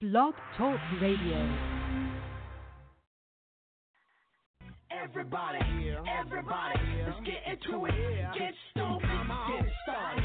Blog Talk Radio. Everybody, everybody, let's get into it. Get stupid, get started,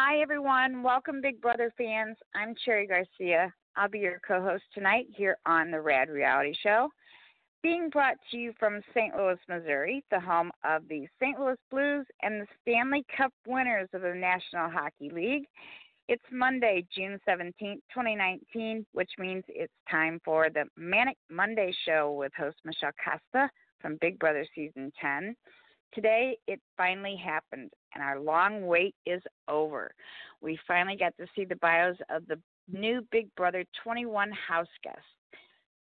Hi, everyone. Welcome, Big Brother fans. I'm Cherry Garcia. I'll be your co host tonight here on the Rad Reality Show. Being brought to you from St. Louis, Missouri, the home of the St. Louis Blues and the Stanley Cup winners of the National Hockey League. It's Monday, June 17th, 2019, which means it's time for the Manic Monday Show with host Michelle Costa from Big Brother Season 10. Today, it finally happened, and our long wait is over. We finally got to see the bios of the new Big Brother 21 house guests.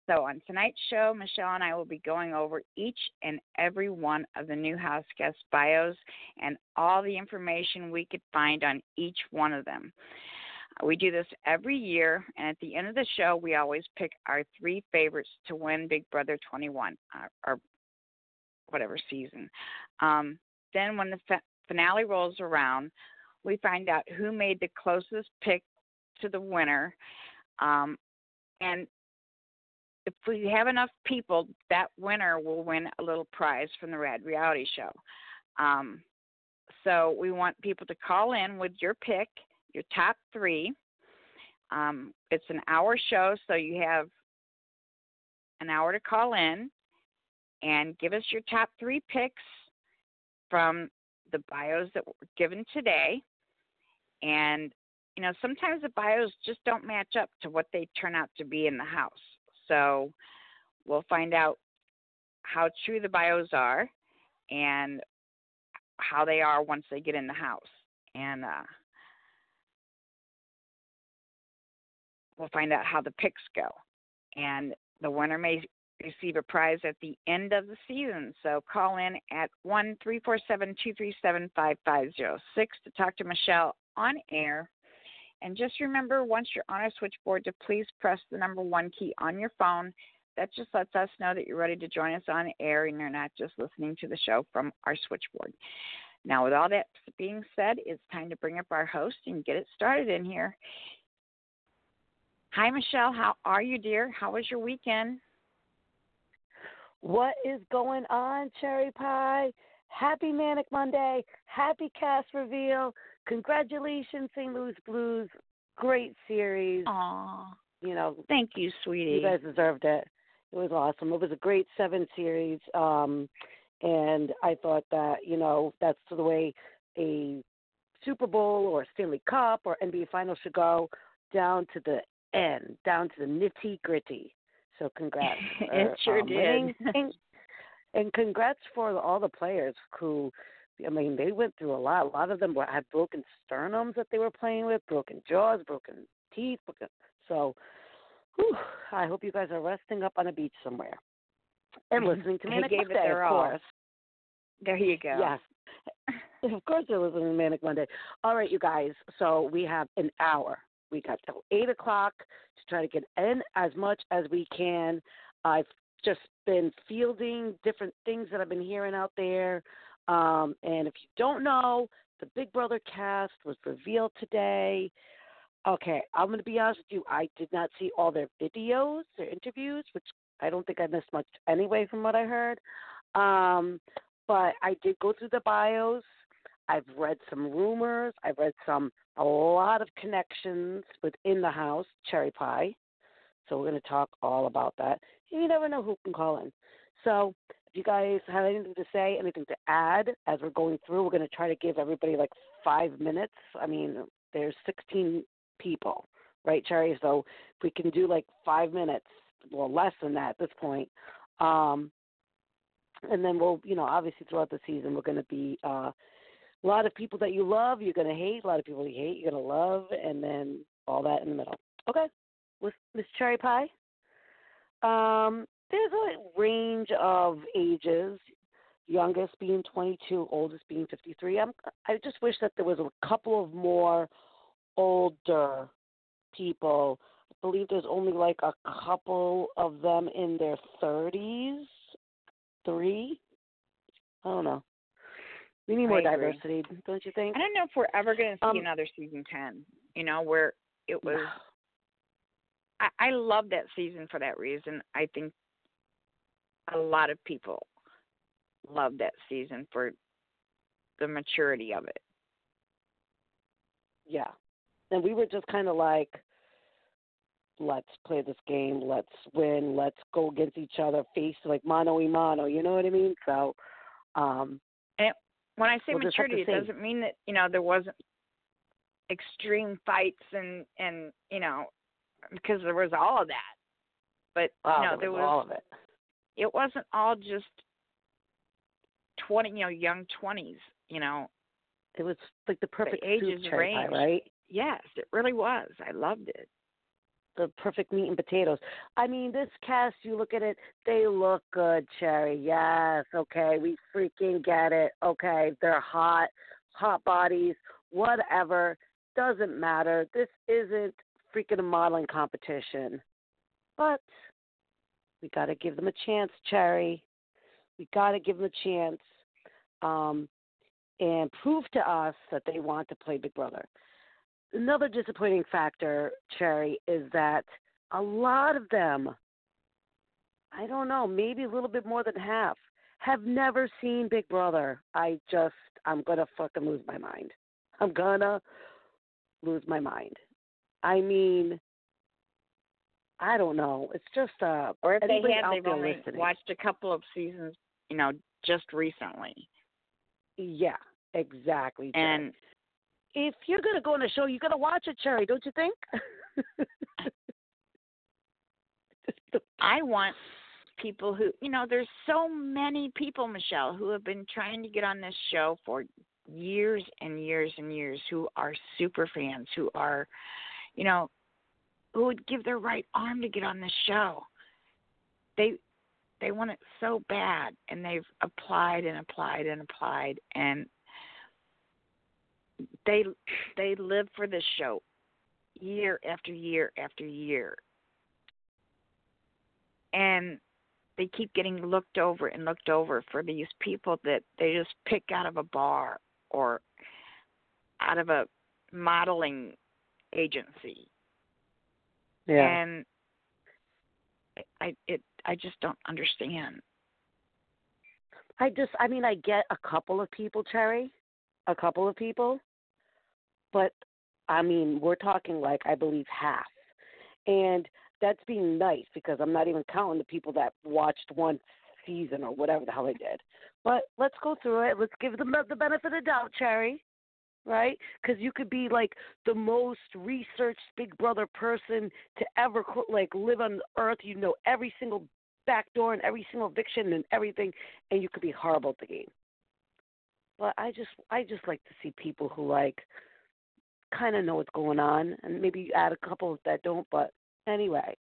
So, on tonight's show, Michelle and I will be going over each and every one of the new house guest bios and all the information we could find on each one of them. We do this every year, and at the end of the show, we always pick our three favorites to win Big Brother 21, uh, or whatever season. Um, then, when the fa- finale rolls around, we find out who made the closest pick to the winner. Um, and if we have enough people, that winner will win a little prize from the Rad Reality Show. Um, so we want people to call in with your pick, your top three. Um, it's an hour show, so you have an hour to call in and give us your top three picks from the bios that were given today. And, you know, sometimes the bios just don't match up to what they turn out to be in the house. So we'll find out how true the bios are and how they are once they get in the house. And uh, we'll find out how the picks go. And the winner may receive a prize at the end of the season. So call in at one three four seven two three seven five five zero six to talk to Michelle on air. And just remember, once you're on our switchboard, to please press the number one key on your phone. That just lets us know that you're ready to join us on air and you're not just listening to the show from our switchboard. Now, with all that being said, it's time to bring up our host and get it started in here. Hi, Michelle. How are you, dear? How was your weekend? What is going on, Cherry Pie? Happy Manic Monday. Happy cast reveal. Congratulations, St. Louis Blues. Great series. Aw, You know, thank you, sweetie. you guys deserved it. It was awesome. It was a great seven series. Um, and I thought that, you know, that's the way a Super Bowl or Stanley Cup or NBA final should go down to the end, down to the nitty gritty. So congrats. It for, sure um, did. and, and congrats for all the players who, I mean, they went through a lot. A lot of them were, had broken sternums that they were playing with, broken jaws, broken teeth. Broken, so, whew, I hope you guys are resting up on a beach somewhere and listening to Manic gave it Monday, their of all. course. there you go. Yes. of course they're listening to Manic Monday. All right, you guys. So we have an hour. We got till eight o'clock to try to get in as much as we can. I've just been fielding different things that I've been hearing out there. Um, and if you don't know, the Big Brother cast was revealed today. Okay, I'm going to be honest with you. I did not see all their videos, their interviews, which I don't think I missed much anyway from what I heard. Um, but I did go through the bios. I've read some rumors. I've read some a lot of connections within the house, cherry pie. So we're going to talk all about that. You never know who can call in. So if you guys have anything to say, anything to add as we're going through, we're going to try to give everybody like five minutes. I mean, there's 16 people, right, Cherry? So if we can do like five minutes, well, less than that at this point. Um, and then we'll, you know, obviously throughout the season, we're going to be uh, a lot of people that you love, you're going to hate. A lot of people you hate, you're going to love, and then all that in the middle. Okay, with Miss Cherry Pie. Um, there's a range of ages, youngest being 22, oldest being 53. I'm, I just wish that there was a couple of more older people. I believe there's only like a couple of them in their 30s. Three? I don't know. We need more diversity, don't you think? I don't know if we're ever going to see Um, another season 10, you know, where it was. I, I love that season for that reason. I think a lot of people love that season for the maturity of it. Yeah. And we were just kind of like, let's play this game, let's win, let's go against each other, face like mano y mano, you know what I mean? So, um, When I say We'll just have to maturity, it doesn't mean that you know there wasn't extreme fights and and you know because there was all of that, but wow, no, there there was was all of it. it wasn't all just twenty you know young twenties you know It was like the perfect ages soup cherry pie, range. right? yes it really was i loved it The perfect meat and potatoes. I mean, this cast, you look at it, they look good, Cherry. Yes, okay, we freaking get it. Okay, they're hot, hot bodies, whatever. Doesn't matter. This isn't freaking a modeling competition. But we got to give them a chance, Cherry. We got to give them a chance um, and prove to us that they want to play Big Brother. Another disappointing factor, Cherry, is that a lot of them I don't know, maybe a little bit more than half have never seen Big Brother. I just I'm gonna fucking lose my mind. I'm gonna lose my mind. I mean, I don't know. It's just uh, Or if they have, they've only listening. watched a couple of seasons, you know, just recently. Yeah, exactly. And if you're gonna go on a show, you gotta watch it, Cherry. Don't you think? I want people who, you know, there's so many people, Michelle, who have been trying to get on this show for years and years and years who are super fans, who are, you know, who would give their right arm to get on this show. They they want it so bad and they've applied and applied and applied and they they live for this show year after year after year. And they keep getting looked over and looked over for these people that they just pick out of a bar or out of a modeling agency. Yeah. and i it i just don't understand. I just, I mean, I get a couple of people, Cherry, a couple of people, but I mean, we're talking like I believe half, and that's being nice because I'm not even counting the people that watched one season or whatever the hell they did. But let's go through it. Let's give them the benefit of doubt, Cherry. Right? Because you could be like the most researched Big Brother person to ever like live on Earth. You know every single back door and every single eviction and everything, and you could be horrible at the game. But I just I just like to see people who like kind of know what's going on, and maybe you add a couple that don't. But anyway,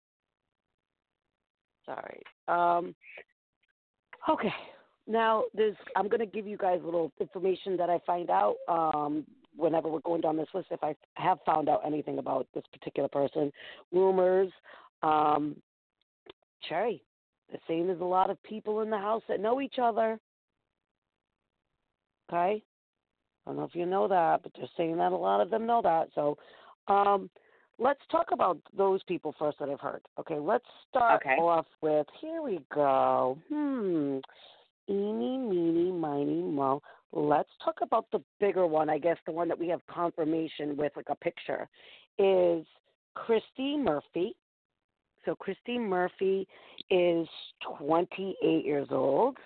sorry. Um, okay, now there's I'm to give you guys a little information that I find out um, whenever we're going down this list. If I have found out anything about this particular person, rumors. Um, Cherry, the same as a lot of people in the house that know each other. Okay? I don't know if you know that, but they're saying that a lot of them know that. So um, let's talk about those people first that I've heard. Okay, let's start Okay. off with here we go. Hmm. Eeny, meeny, miny, mo. Let's talk about the bigger one, I guess the one that we have confirmation with like a picture is Christie Murphy. So Christie Murphy is 28 years old.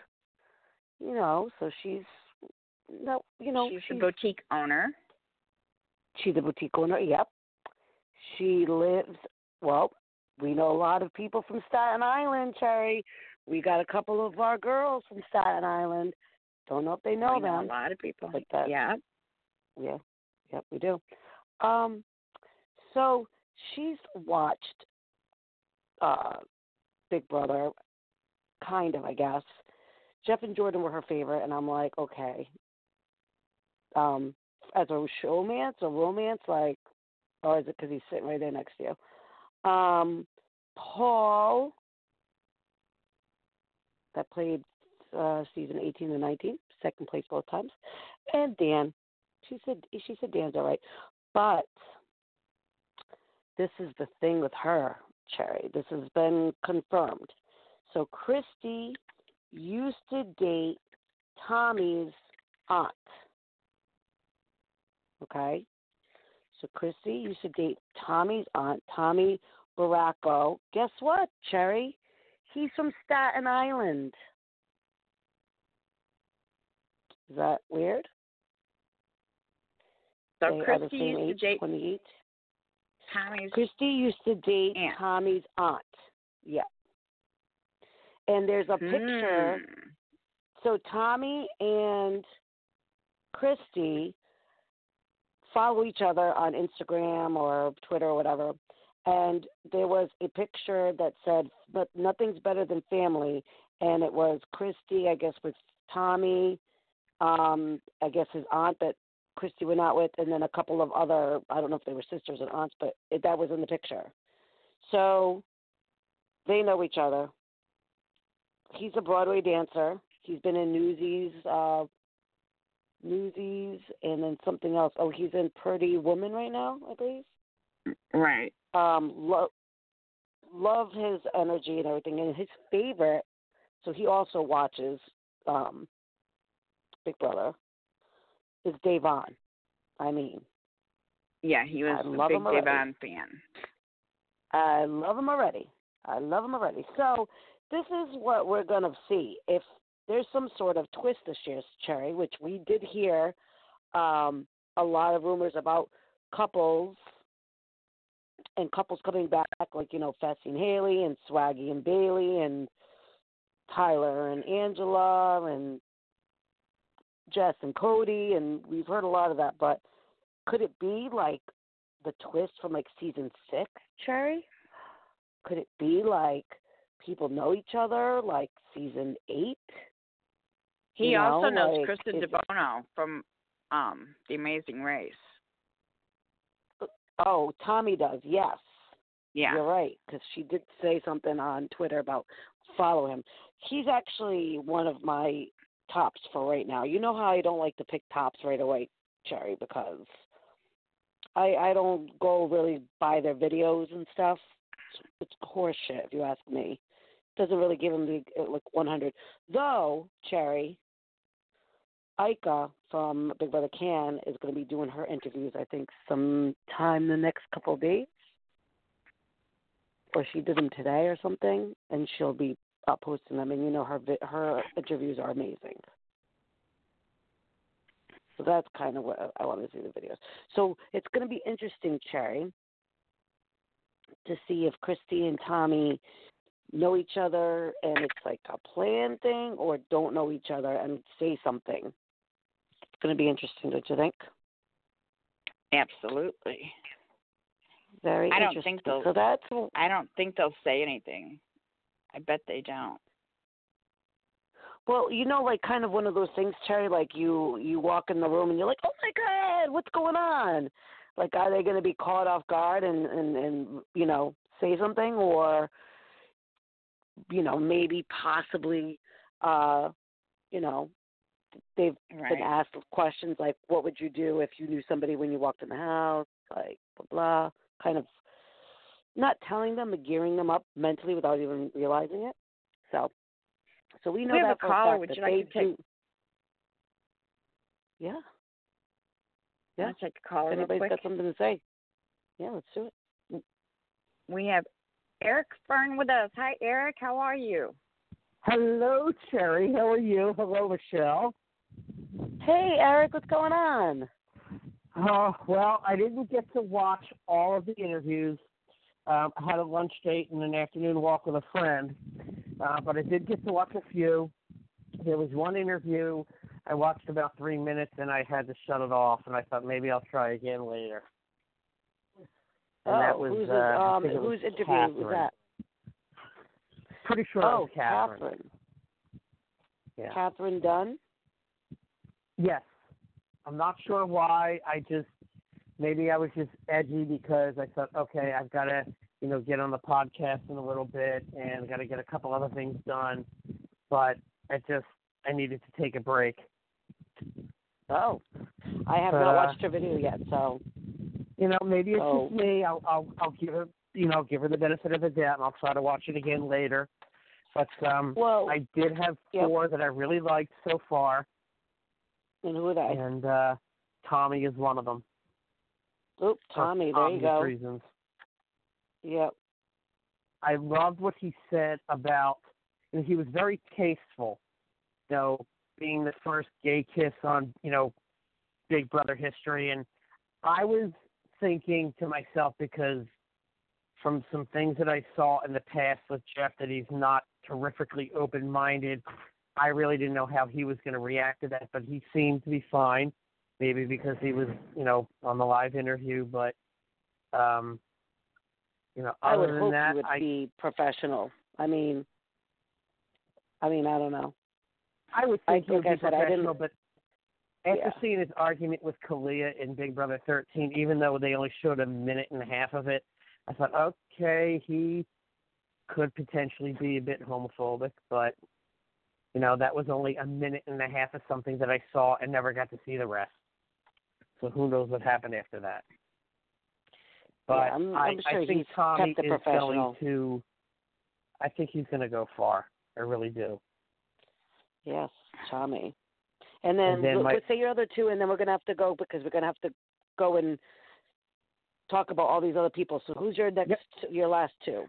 You know, so she's no, you know, she's a boutique owner she's a boutique owner. Yep. She lives. Well, we know a lot of people from Staten Island, Cherry. We got a couple of our girls from Staten Island. Don't know if they know We know them. a lot of people but that- yeah Yeah, yep, we do. Um, so she's watched uh, Big Brother, kind of, I guess. Jeff and Jordan were her favorite, and I'm like, okay. Um, as a showmance, a romance, like, or is it because he's sitting right there next to you? Um, Paul, that played uh, season 18 and 19, second place both times, and Dan. She said she said Dan's all right, but this is the thing with her, Cherry. This has been confirmed. So Christie used to date Tommy's aunt. Okay? So Christie used to date Tommy's aunt, Tommy Bracco. Guess what, Cherry? He's from Staten Island. Is that weird? so they christie used to age, date 28. tommy's Christie used to date Aunt. Tommy's aunt. Yeah. And there's a picture. Hmm. So Tommy and Christie follow each other on Instagram or Twitter or whatever. And there was a picture that said, "But nothing's better than family." And it was Christie, I guess, with Tommy, um, I guess his aunt that Christie went out with, and then a couple of other, I don't know if they were sisters and aunts, but it, that was in the picture. So they know each other. He's a Broadway dancer. He's been in Newsies, uh, Newsies, and then something else. Oh, he's in Pretty Woman right now, I believe. right Um, lo- love his energy and everything. And his favorite, so he also watches um, Big Brother, is Da'Vonne. I mean, Yeah, he was I a love big. Da'Vonne fan. I love him already. I love him already. So this is what we're gonna see. If there's some sort of twist this year, Cherry, which we did hear um, a lot of rumors about couples and couples coming back, like you know, Fessy and Haleigh and Swaggy and Bayleigh and Tyler and Angela and Jess and Cody, and we've heard a lot of that. But could it be like the twist from like season six, Cherry? Could it be like people know each other, like season eight? He You also know, knows like, Kristen is- DeBono from um The Amazing Race. Oh, Tommy does. Yes, Yeah. you're right because she did say something on Twitter about follow him. He's actually one of my tops for right now. You know how I don't like to pick tops right away, Cherry, because I I don't go really by their videos and stuff. It's horse shit if you ask me. Doesn't really give him the like 100. Though Cherry, Ika from Big Brother Can is going to be doing her interviews. I think sometime the next couple of days, or she did them today or something, and she'll be uh, posting them. And you know her her interviews are amazing. So that's kind of what I- I want to see the videos. So it's going to be interesting, Cherry, to see if Christie and Tommy know each other and it's like a plan thing or don't know each other and say something. Going to be interesting, don't you think? Absolutely. Very I don't think they'll- So that's I don't think they'll say anything. I bet they don't. well, you know, like kind of one of those things, Cherry. Like you, you walk in the room and you're like, "Oh my God, what's going on?" Like, are they going to be caught off guard and and and you know say something, or you know maybe possibly, uh, you know, they've been asked questions like, "What would you do if you knew somebody when you walked in the house?" Like blah blah, kind of not telling them, but gearing them up mentally without even realizing it. So, so we know We have that a caller. Would you like to take- do. Yeah. Yeah. Let's take a call If real anybody's quick. got something to say, yeah, let's do it. Mm. We have Eric Fern with us. Hi, Eric. How are you? Hello, Cherry. How are you? Hello, Michelle. Hey, Eric, what's going on? Oh, well, I didn't get to watch all of the interviews. Um, I had a lunch date and an afternoon walk with a friend, uh, but I did get to watch a few. There was one interview I watched about three minutes and I had to shut it off, and I thought maybe I'll try again later. And oh, that was who's uh, um, think it was whose interview was that? Pretty sure it oh, was Kathryn. Kathryn. Yeah. Kathryn Dunn. Yes. I'm not sure why. I just maybe I was just edgy because I thought, okay, I've got to, you know, get on the podcast in a little bit and got to get a couple other things done. But I just I needed to take a break. Oh, I have But, not uh, watched her video yet, so You know, maybe it's Oh. just me. I'll I'll I'll give her you know give her the benefit of the doubt and I'll try to watch it again later. But um, well. I did have Yep. four that I really liked so far, and who are they? and uh, Tommy is one of them. Oop, Tommy. There you go. Reasons. Yep. I loved what he said about, and he was very tasteful, you know, being the first gay kiss on, you know, Big Brother history. And I was thinking to myself, because from some things that I saw in the past with Jeff, that he's not terrifically open minded, I really didn't know how he was going to react to that, but he seemed to be fine. Maybe because he was, you know, on the live interview, but um, you know, I would than hope that, he would I be professional. I mean, I mean, I don't know. I would I- think he would like be said, I didn't- professional, but after Yeah. seeing his argument with Kalia in Big Brother 13, even though they only showed a minute and a half of it, I thought, okay, he could potentially be a bit homophobic, but you know that was only a minute and a half of something that I saw and never got to see the rest. So who knows what happened after that? But Yeah, I'm- I, I'm sure I think he's Tommy is professional. going to. I think he's going to go far. I really do. Yes, Tommy. And then, And then my- say your other two, and then we're gonna have to go because we're gonna have to go and talk about all these other people. So who's your next, your last two?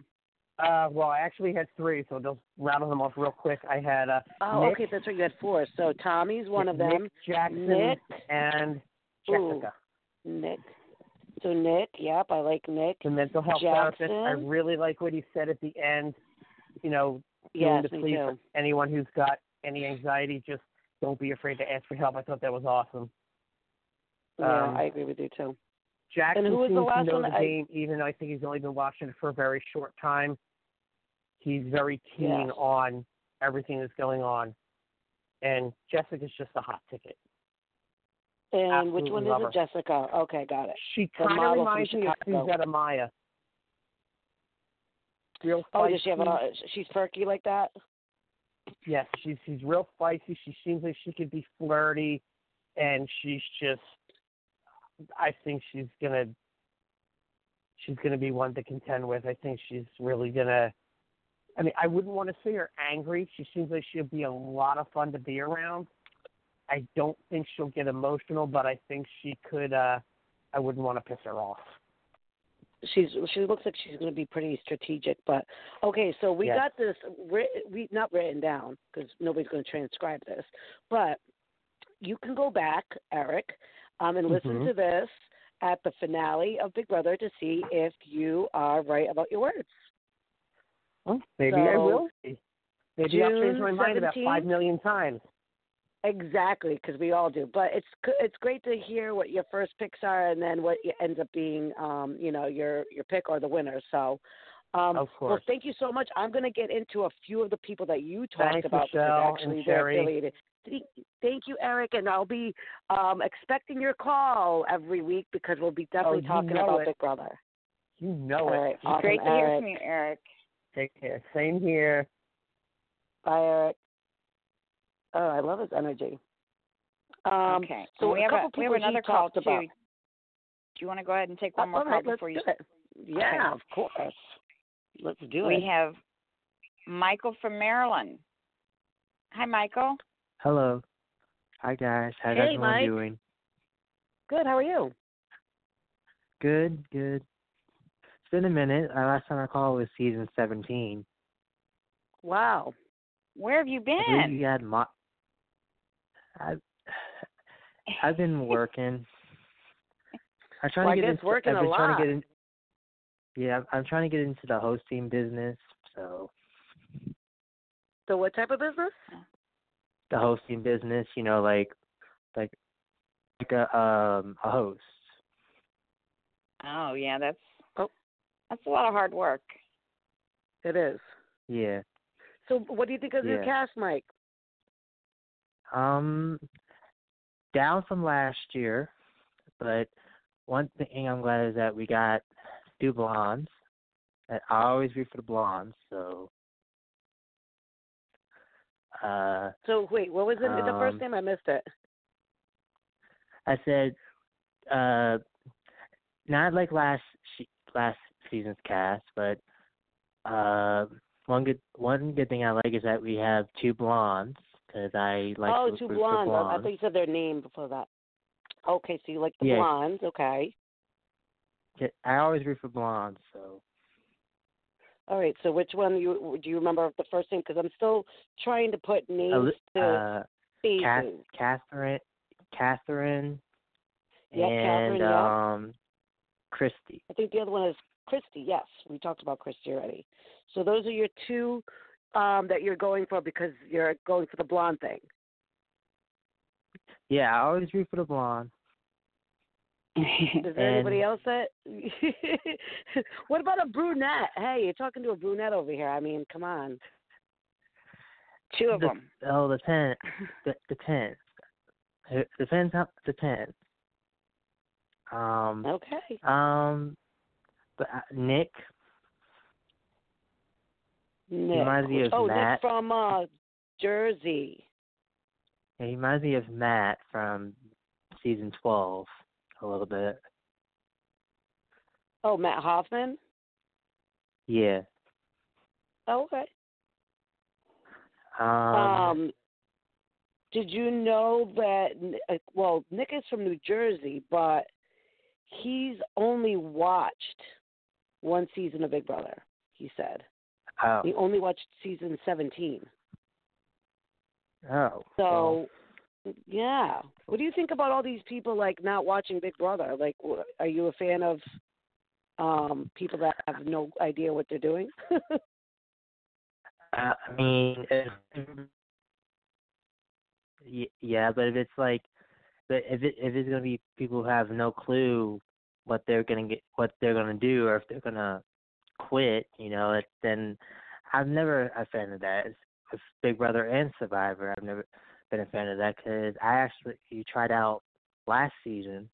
Uh, well, I actually had three, so just rattle them off real quick. I had uh, Oh, Nick, okay, that's right. You had four. So Tommy's one of them. Nick. Jackson, Nick. and Ooh. Jessica, Nick. So Nick, yep, I like Nick. the mental health Jackson. therapist. I really like what he said at the end. You know, Yes, doing the me plea too. for anyone who's got any anxiety, just don't be afraid to ask for help. I thought that was awesome. Yeah, Um, I agree with you too. Jackson who was the last to know one? the I- game, even though I think he's only been watching it for a very short time. He's very keen Yes. on everything that's going on, and Jessica's just a hot ticket. And which one is it? Jessica. Okay, got it. She kind of reminds me of. Suzette Amaya. Real Oh, does she have a? Uh, she's perky like that. Yes, she's she's real feisty. She seems like she could be flirty, and she's just. I think she's gonna. She's gonna be one to contend with. I think she's really gonna. I mean, I wouldn't want to see her angry. She seems like she'll be a lot of fun to be around. I don't think she'll get emotional, but I think she could. uh I wouldn't want to piss her off. She's she looks like she's going to be pretty strategic. But okay, so we Yes. got this. We not written down because nobody's going to transcribe this, but you can go back, Eric, um, and listen Mhm. to this at the finale of Big Brother to see if you are right about your words. Well, maybe I will. be. Maybe I'll change June my mind about five million times. Exactly, because we all do. But it's it's great to hear what your first picks are, and then what y- ends up being, um, you know, your your pick or the winner. So, um, Of well, thank you so much. I'm going to get into a few of the people that you talked Thanks, about Michelle because actually they're affiliated. Thank you, Eric, and I'll be um, expecting your call every week because we'll be definitely Oh, talking about it. Big Brother. You know All it. right, awesome, Great to hear from you, Eric. Take care. Same here. Bye, Eric. Oh, I love his energy. Um, okay. so we a have couple a, we have another call talked too. about. Do you want to go ahead and take one more All call right, let's before you? do it. Yeah, of course. Let's do we it. We have Michael from Maryland. Hi, Michael. Hello. Hi guys. How's Hey, everyone Mike. doing? Good. How are you? Good, good. It's been a minute. Our last time I called was season seventeen. Wow. Where have you been? you had mo- I've I've been working. I'm trying Well, to get into working I've a been trying lot. to get in Yeah, I'm, trying to get into the hosting business, so So, what type of business? the hosting business, you know, like like like a um a host. Oh yeah, that's. That's a lot of hard work. It is. Yeah. So, what do you think of the Yeah. cast, Mike? Um, down from last year, but one thing I'm glad is that we got two blondes. I I always root for the blondes, so. Uh, So, wait, what was it? the first Um, name? I missed it. I said, uh, not like last she- last season's cast, but uh, one good one good thing I like is that we have two blondes because I like oh, to two for blondes. I- blondes. thought you said their name before that. Okay, so you like the Yeah. blondes. Okay. Yeah, I always root for blondes, so. All right. So, which one you do you remember the first name? Because I'm still trying to put names to uh, faces. Cath- Kathryn, Kathryn, Yeah, Kathryn, and yeah. um, Christie. I think the other one is Christie. Yes, we talked about Christie already. So those are your two um, that you're going for because you're going for the blonde thing. Yeah, I always root for the blonde. There anybody else that? what about a brunette? Hey, you're talking to a brunette over here. I mean, come on. Two of The- them. Oh, the pen, the depends. It depends depends. Um, Okay. um, Nick, Nick. reminds me of oh, Matt. Nick from uh, Jersey. yeah, he reminds me of Matt from season twelve a little bit. Oh, Matt Hoffman. Yeah. Oh, okay. Um, Um, did you know that? uh, Well, Nick is from New Jersey, but he's only watched one season of Big Brother. He said oh, he only watched season seventeen. oh. So, yeah. What do you think about all these people like not watching Big Brother? Like, are you a fan of um people that have no idea what they're doing? uh, I mean, if, yeah, but if it's like, but if it if it's gonna be people who have no clue what they're gonna get, what they're gonna do, or if they're gonna quit, you know, it, then I've never a fan of that. It's, with Big Brother and Survivor, I've never been a fan of that because I actually you tried out last season,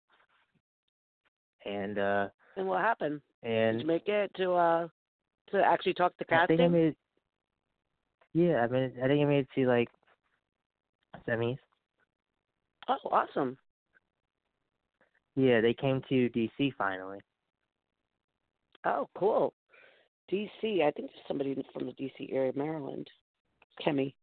and uh and what happened? Did and you make it to uh to actually talk to I think I casting? made. Yeah, I mean, I think I made it to like semis. Oh, awesome. Yeah, they came to DC finally. Oh, cool. DC. I think there's somebody from the DC area, Maryland. Kemi.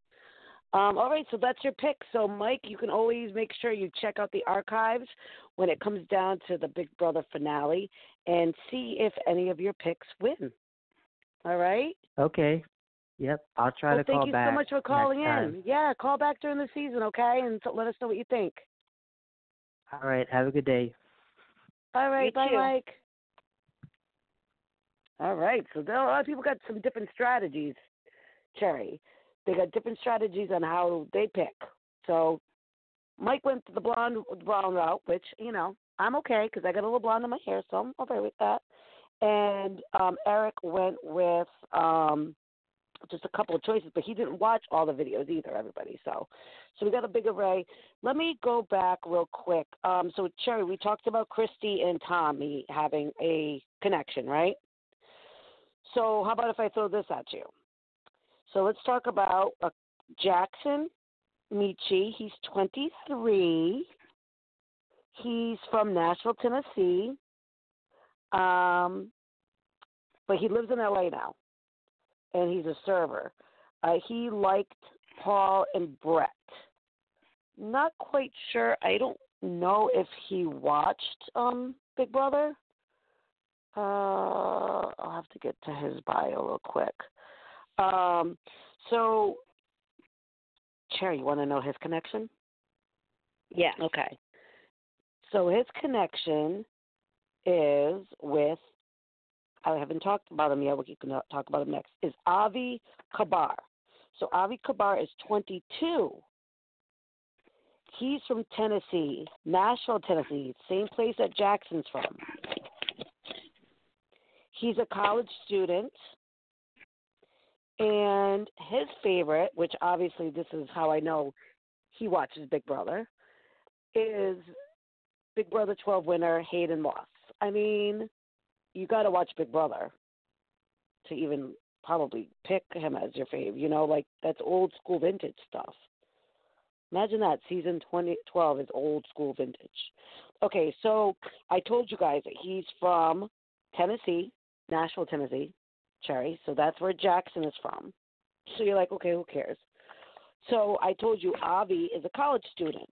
Um, all right, so that's your pick. So, Mike, you can always make sure you check out the archives when it comes down to the Big Brother finale and see if any of your picks win. All right? Okay. Yep, I'll try well, to call back. thank you so much for calling in. time. Yeah, call back during the season, okay? And so let us know what you think. All right. Have a good day. All right, You bye, too. Mike. All right, so there, a lot of people got some different strategies, Cherry. They got different strategies on how they pick. So Mike went to the blonde brown route, which you know I'm okay because I got a little blonde in my hair, so I'm okay with that. And um Eric went with um just a couple of choices, but he didn't watch all the videos either. Everybody, so so we got a big array. Let me go back real quick. Um, so Cherry, we talked about Christie and Tommy having a connection, right? So how about if I throw this at you? So let's talk about uh, Jackson Michie. He's 23. He's from Nashville, Tennessee. Um, but he lives in LA now, and he's a server. Uh, he liked Paul and Brett. Not quite sure. I don't know if he watched um Big Brother. Uh, I'll have to get to his bio real quick. Um, so, Cherry, you want to know his connection? Yeah. Okay. So his connection is with. I haven't talked about him yet. We can talk about him next. Is Ovi Kabir. So Ovi Kabir is 22. He's from Tennessee, Nashville, Tennessee, same place that Jackson's from. He's a college student. And his favorite, which obviously this is how I know he watches Big Brother, is Big Brother 12 winner Hayden Moss. I mean, you got to watch Big Brother to even probably pick him as your fave. You know, like that's old school vintage stuff. Imagine that season 2012 is old school vintage. Okay, so I told you guys that he's from Tennessee, Nashville, Tennessee, Cherry. So that's where Jackson is from. So you're like, okay, who cares? So I told you Ovi is a college student.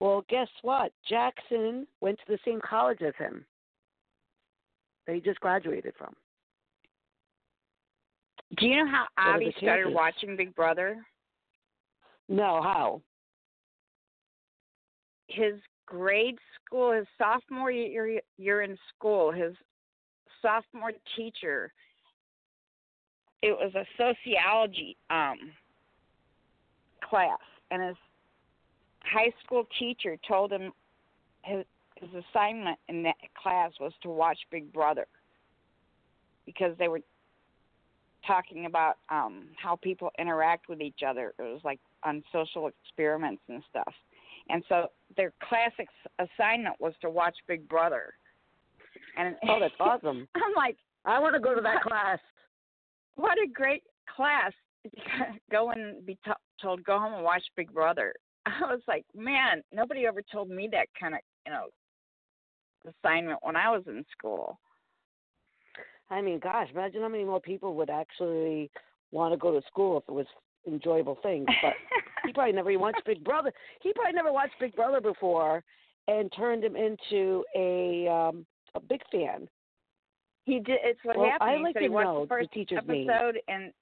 Well, guess what? Jackson went to the same college as him he just graduated from. Do you know how What are started watching Big Brother? No, how? His grade school, his sophomore year, year in school, his sophomore teacher. It was a sociology um class, and his high school teacher told him his his assignment in that class was to watch Big Brother because they were talking about um how people interact with each other. It was like on social experiments and stuff. And so their class ex- assignment was to watch Big Brother. And Oh, that's awesome. I'm like, I want to go to that class. what a great class! go and be t- told go home and watch Big Brother. I was like, man, nobody ever told me that kind of you know assignment when I was in school. I mean, gosh, imagine how many more people would actually want to go to school if it was enjoyable things. But he probably never watched Big Brother. He probably never watched Big Brother before, and turned him into a um a big fan. He did. It's what Well, happened. I like to he watched know the the first teacher's name. episode, and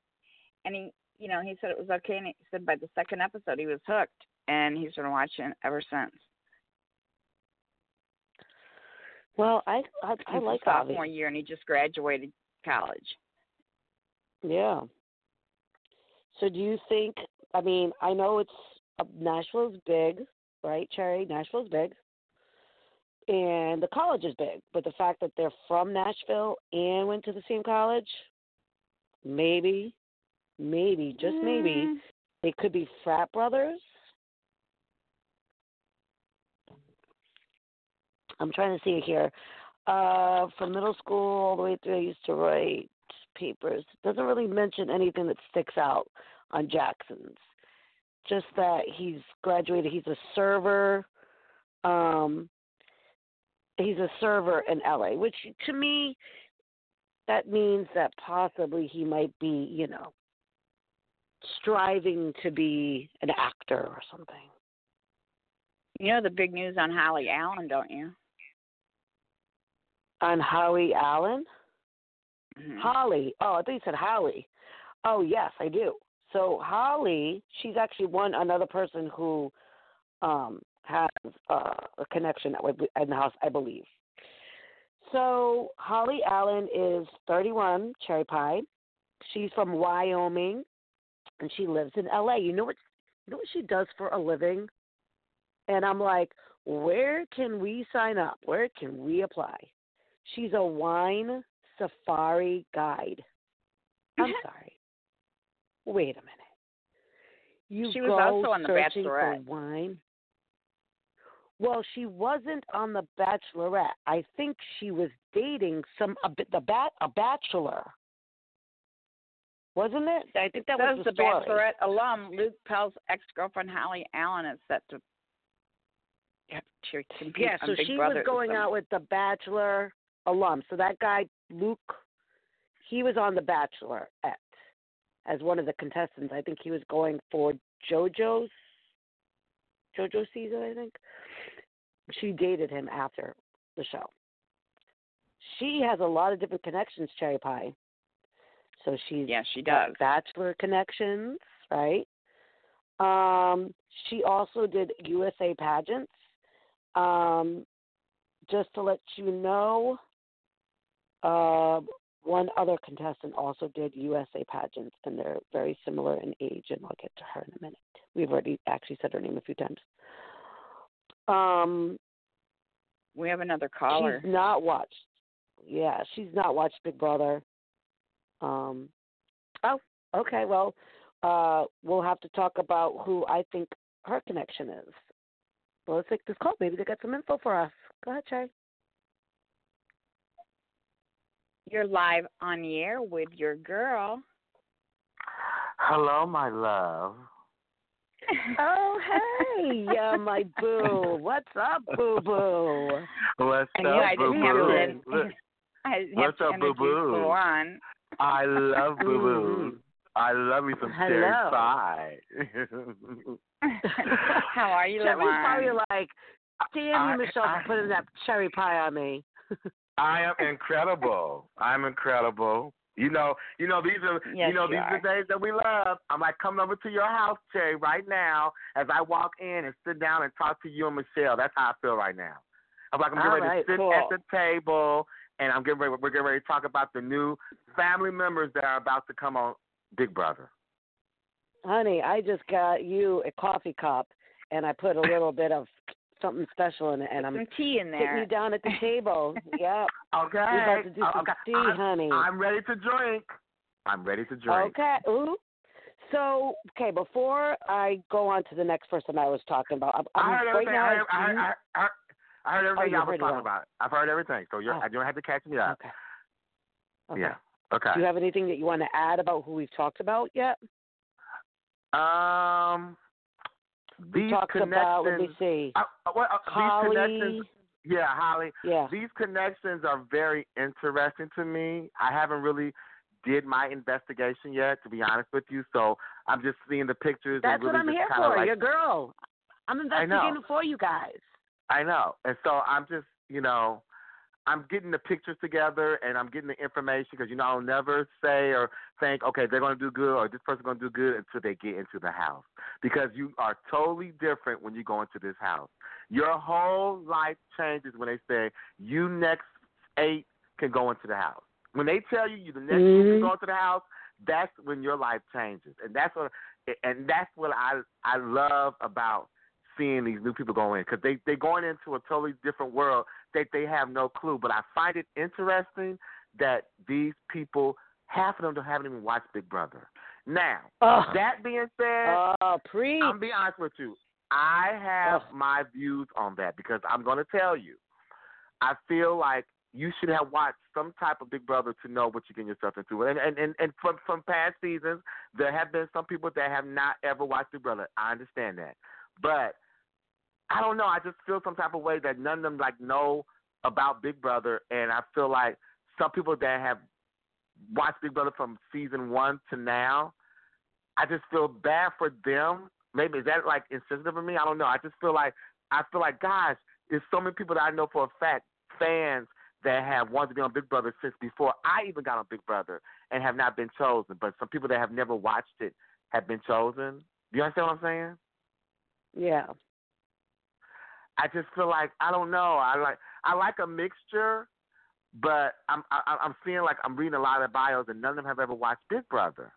and he, you know, he said it was okay, and he said by the second episode he was hooked, and he's been watching ever since. Well, I I, I like sophomore Ovi. year, and he just graduated college. Yeah. So do you think? I mean, I know it's uh, Nashville's big, right, Cherry? Nashville's big, and the college is big. But the fact that they're from Nashville and went to the same college, maybe, maybe, just maybe, Mm, they could be frat brothers. I'm trying to see it here. Uh, from middle school all the way through, I used to write papers. Doesn't really mention anything that sticks out on Jackson's. Just that he's graduated. He's a server. Um, he's a server in LA, which to me, that means that possibly he might be, you know, striving to be an actor or something. You know the big news on Holly Allen, don't you? On Holly Allen. Mhm. Holly. Oh, I thought you said Holly. Oh, yes, I do. So Holly, she's actually one another person who um has uh, a connection that would be in the house, I believe. So Holly Allen is 31, Cherry Pie. She's from Wyoming, and she lives in L.A. You know what? You know what she does for a living? And I'm like, where can we sign up? Where can we apply? She's a wine safari guide. I'm sorry. Wait a minute. You She was also on The Bachelorette. Wine. Well, she wasn't on the Bachelorette. I think she was dating some a, the bat a bachelor. Wasn't it? I think that Says was the the. Bachelorette alum Luke Pell's ex-girlfriend Holly Allen is set to yeah, compete Yeah, um, so Big she Brother was going out with the Bachelor alum. So that guy Luke, he was on the Bachelorette as one of the contestants. I think he was going for JoJo's JoJo season. I think she dated him after the show. She has a lot of different connections, Cherry Pie. So she's Yeah, she does. Bachelor connections, right? Um, she also did USA pageants. Um, just to let you know, uh, one other contestant also did USA pageants, and they're very similar in age, and I'll get to her in a minute. We've already actually said her name a few times. Um, We have another caller. She's not watched. Yeah, she's not watched Big Brother. Um. Oh, okay. Well, uh, we'll have to talk about who I think her connection is. Well, let's take this call. Maybe they got some info for us. Go ahead, Trey. You're live on the air with your girl. Hello, my love. Oh, hey, yeah, my boo. What's up, boo boo? What's I knew up, I boo didn't have to. boo? I What's up, boo-boo? I love boo boo. I love me some cherry Hello. pie. How are you, Cherry's Luan? probably like, damn I- you, Michelle, I- for putting that cherry pie on me. I am incredible. I'm incredible. You know, you know these are Yes, you know you these are the days that we love. I'm like coming over to your house, Cherry, right now as I walk in and sit down and talk to you and Michelle. That's how I feel right now. I'm like I'm getting All ready right, to sit cool. at the table and I'm getting ready. We're getting ready to talk about the new family members that are about to come on Big Brother. Honey, I just got you a coffee cup and I put a little bit of something special in it and I'm Some tea in there. sitting you down at the table. yep. Okay. We're about to do some okay. tea, I'm, honey. I'm ready to drink. I'm ready to drink. Okay. Ooh. So, okay, before I go on to the next person I was talking about, I'm, I heard right everything. now, I, heard, I, heard, I, heard, I heard everything Oh, y'all was talking about. I've heard everything, so you're, Oh. you don't have to catch me up. okay. okay. Yeah. Okay. Do you have anything that you want to add about who we've talked about yet? Um, these connections. about, let me see, well, uh, Holly. these connections. Yeah, Holly. Yeah. These connections are very interesting to me. I haven't really did my investigation yet, to be honest with you. So I'm just seeing the pictures. That's and really what I'm here for. Like, Your girl. I'm investigating for you guys. I know. And so I'm just, you know, I'm getting the pictures together and I'm getting the information because, you know, I'll never say or think, okay, they're going to do good or this person's going to do good until they get into the house. Because you are totally different when you go into this house. Your whole life changes when they say, you next eight can go into the house. When they tell you you the next group Mhm. can go into the house, that's when your life changes. And that's what and that's what I I love about seeing these new people go in because they they're going into a totally different world that they have no clue. But I find it interesting that these people, half of them, don't haven't even watched Big Brother. Now, Oh. that being said, uh, Oh, preach. I'm be honest with you. I have Ugh. my views on that because I'm going to tell you. I feel like you should have watched some type of Big Brother to know what you're getting yourself into. And and and, and from from past seasons, there have been some people that have not ever watched Big Brother. I understand that, but I don't know. I just feel some type of way that none of them like know about Big Brother, and I feel like some people that have watched Big Brother from season one to now, I just feel bad for them. Maybe is that like insensitive of me? I don't know. I just feel like I feel like gosh, there's so many people that I know for a fact fans that have wanted to be on Big Brother since before I even got on Big Brother and have not been chosen. But some people that have never watched it have been chosen. Do you understand what I'm saying? yeah. I just feel like I don't know. I like I like a mixture, but I'm I, I'm seeing like I'm reading a lot of bios and none of them have ever watched Big Brother.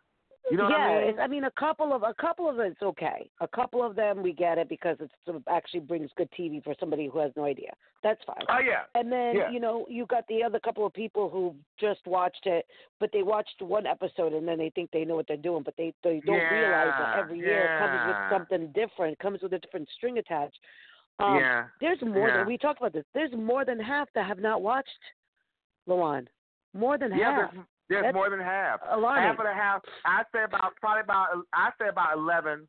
You know yeah, what I mean? I mean, a couple of a couple of it's okay. A couple of them we get it because it sort of actually brings good TV for somebody who has no idea. That's fine. Oh yeah. And then Yeah. you know you got the other couple of people who just watched it, but they watched one episode and then they think they know what they're doing, but they they don't realize that every year it comes with something different, comes with a different string attached. Um, yeah. There's more yeah. than we talked about this. There's more than half that have not watched Luan. More than Yeah, half. there's, there's That's more than half. A alarming. Half of the half. I say about probably about I say about eleven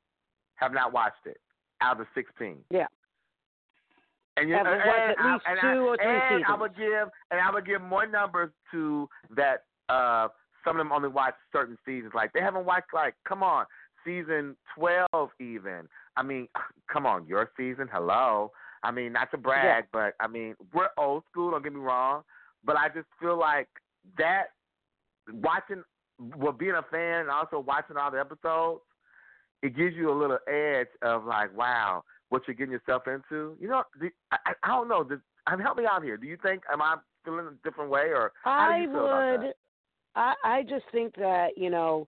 have not watched it out of the sixteen. Yeah. And you Have and, watched at least two I, or three and I would give and I would give more numbers to that. Uh, some of them only watch certain seasons. Like they haven't watched like come on season twelve even. I mean, come on your season. Hello. I mean, not to brag, but I mean we're old school. Don't get me wrong, but I just feel like that watching, well, being a fan and also watching all the episodes, it gives you a little edge of like, wow, what you're getting yourself into. You know, I, I don't know. Does, I mean, help me out here. Do you think am I feeling a different way, or I you feel about would. I I just think that you know,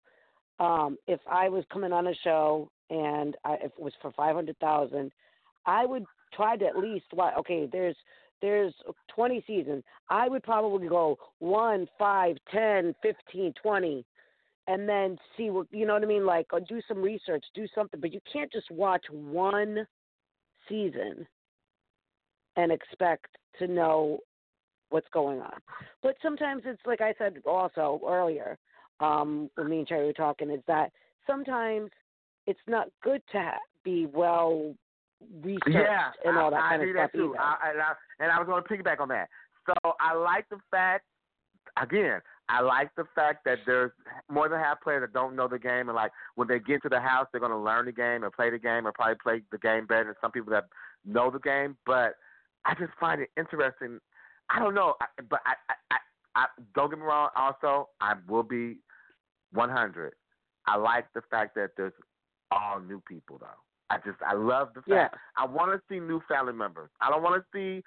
um, if I was coming on a show and I, if it was for five hundred thousand, I would try to at least what okay. There's there's twenty seasons. I would probably go one, five, ten, fifteen, twenty, and then see what you know what I mean. Like, or do some research, do something. But you can't just watch one season and expect to know what's going on. But sometimes it's like I said also earlier, um, when me and Cherry were talking, is that sometimes it's not good to ha- be well researched Yeah, and all that I, kind I of stuff that too. I, and, I, and I was going to piggyback on that. So I like the fact, again, I like the fact that there's more than half players that don't know the game, and like when they get to the house, they're going to learn the game and play the game, or probably play the game better than some people that know the game. But I just find it interesting. I don't know, but I, I, I, I don't get me wrong. Also, I will be 100. I like the fact that there's all new people though. I just I love the fact Yeah. I want to see new family members. I don't want to see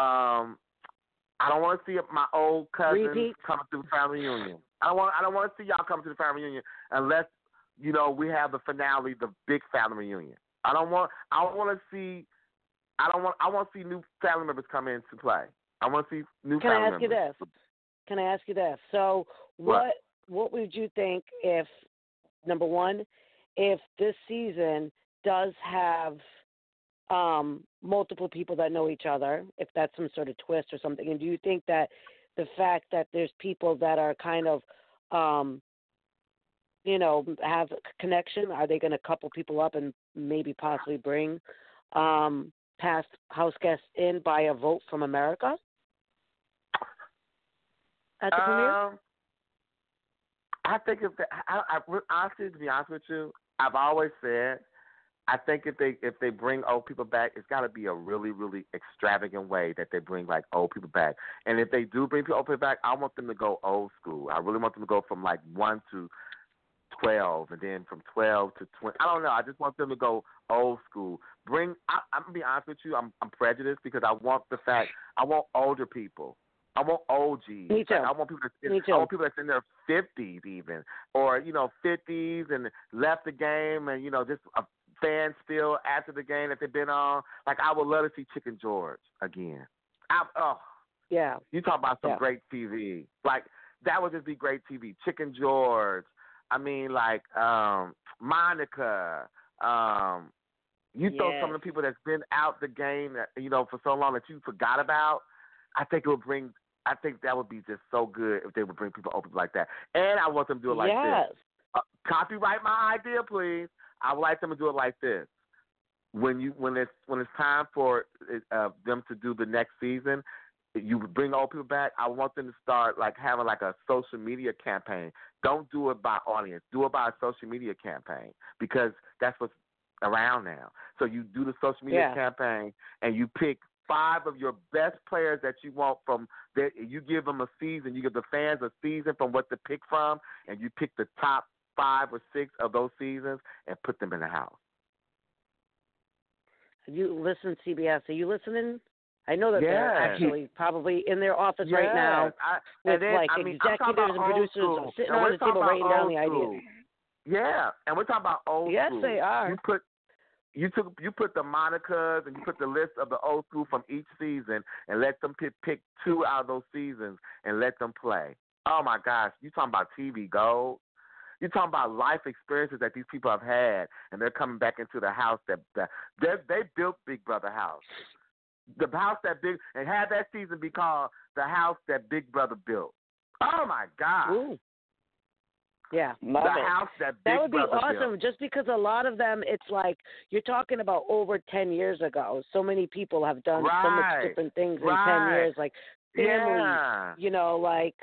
um I don't want to see my old cousins Repeats? coming to the family reunion. I don't want I don't want to see y'all come to the family reunion unless you know we have the finale, the big family reunion. I don't want I don't want to see I don't want I want to see new family members come in to play. I want to see new family members. Can I ask you this? Can I ask you this? So What? what what would you think if number one, if this season does have um multiple people that know each other, if that's some sort of twist or something, and do you think that the fact that there's people that are kind of um you know, have a connection, are they gonna couple people up and maybe possibly bring um past house guests in by a vote from America at the premiere? I think if they, I, I, I, honestly, to be honest with you, I've always said I think if they if they bring old people back, it's got to be a really really extravagant way that they bring like old people back. And if they do bring people old people back, I want them to go old school. I really want them to go from like one to twelve, and then from twelve to twenty. I don't know. I just want them to go old school. Bring. I, I'm gonna be honest with you. I'm I'm prejudiced because I want the fact I want older people. I want OGs. Me too. Like, I want people that's in, Me too. I want people that's in their fifties even, or you know fifties and left the game, and you know just a fan still after the game that they've been on. Like I would love to see Chicken George again. I, oh, Yeah. you talk about some Yeah. great TV. Like that would just be great TV. Chicken George. I mean, like um Monica. Um, you throw some of the people that's been out the game that you know for so long that you forgot about. I think it would bring. I think that would be just so good if they would bring people open like that. And I want them to do it like yes. this. Uh, copyright my idea, please. I would like them to do it like this. When you when it's when it's time for uh, them to do the next season, you bring old people back. I want them to start like having like a social media campaign. Don't do it by audience. Do it by a social media campaign because that's what's around now. So you do the social media Yeah. campaign and you pick five of your best players that you want from that you give them a season, you give the fans a season from what to pick from and you pick the top five or six of those seasons and put them in the house. You listen, CBS. Are you listening? I know that they're actually probably in their office right now I, with then, like I mean, executives and producers school. sitting And on the table writing down the ideas. Yeah, and we're talking about old Yes, school. they are. You put you took you put the monikers and you put the list of the old school from each season and let them pick pick two out of those seasons and let them play. Oh my gosh, you talking about TV gold? You're talking about life experiences that these people have had, and they're coming back into the house that that they they built Big Brother house, the house that big and had that season be called the house that Big Brother built. Oh my God, Ooh. Yeah. Love the it. house that Big That would be Brother awesome. built. Just because a lot of them, it's like you're talking about over ten years ago. So many people have done so much different things in ten years, like family. Yeah. You know, like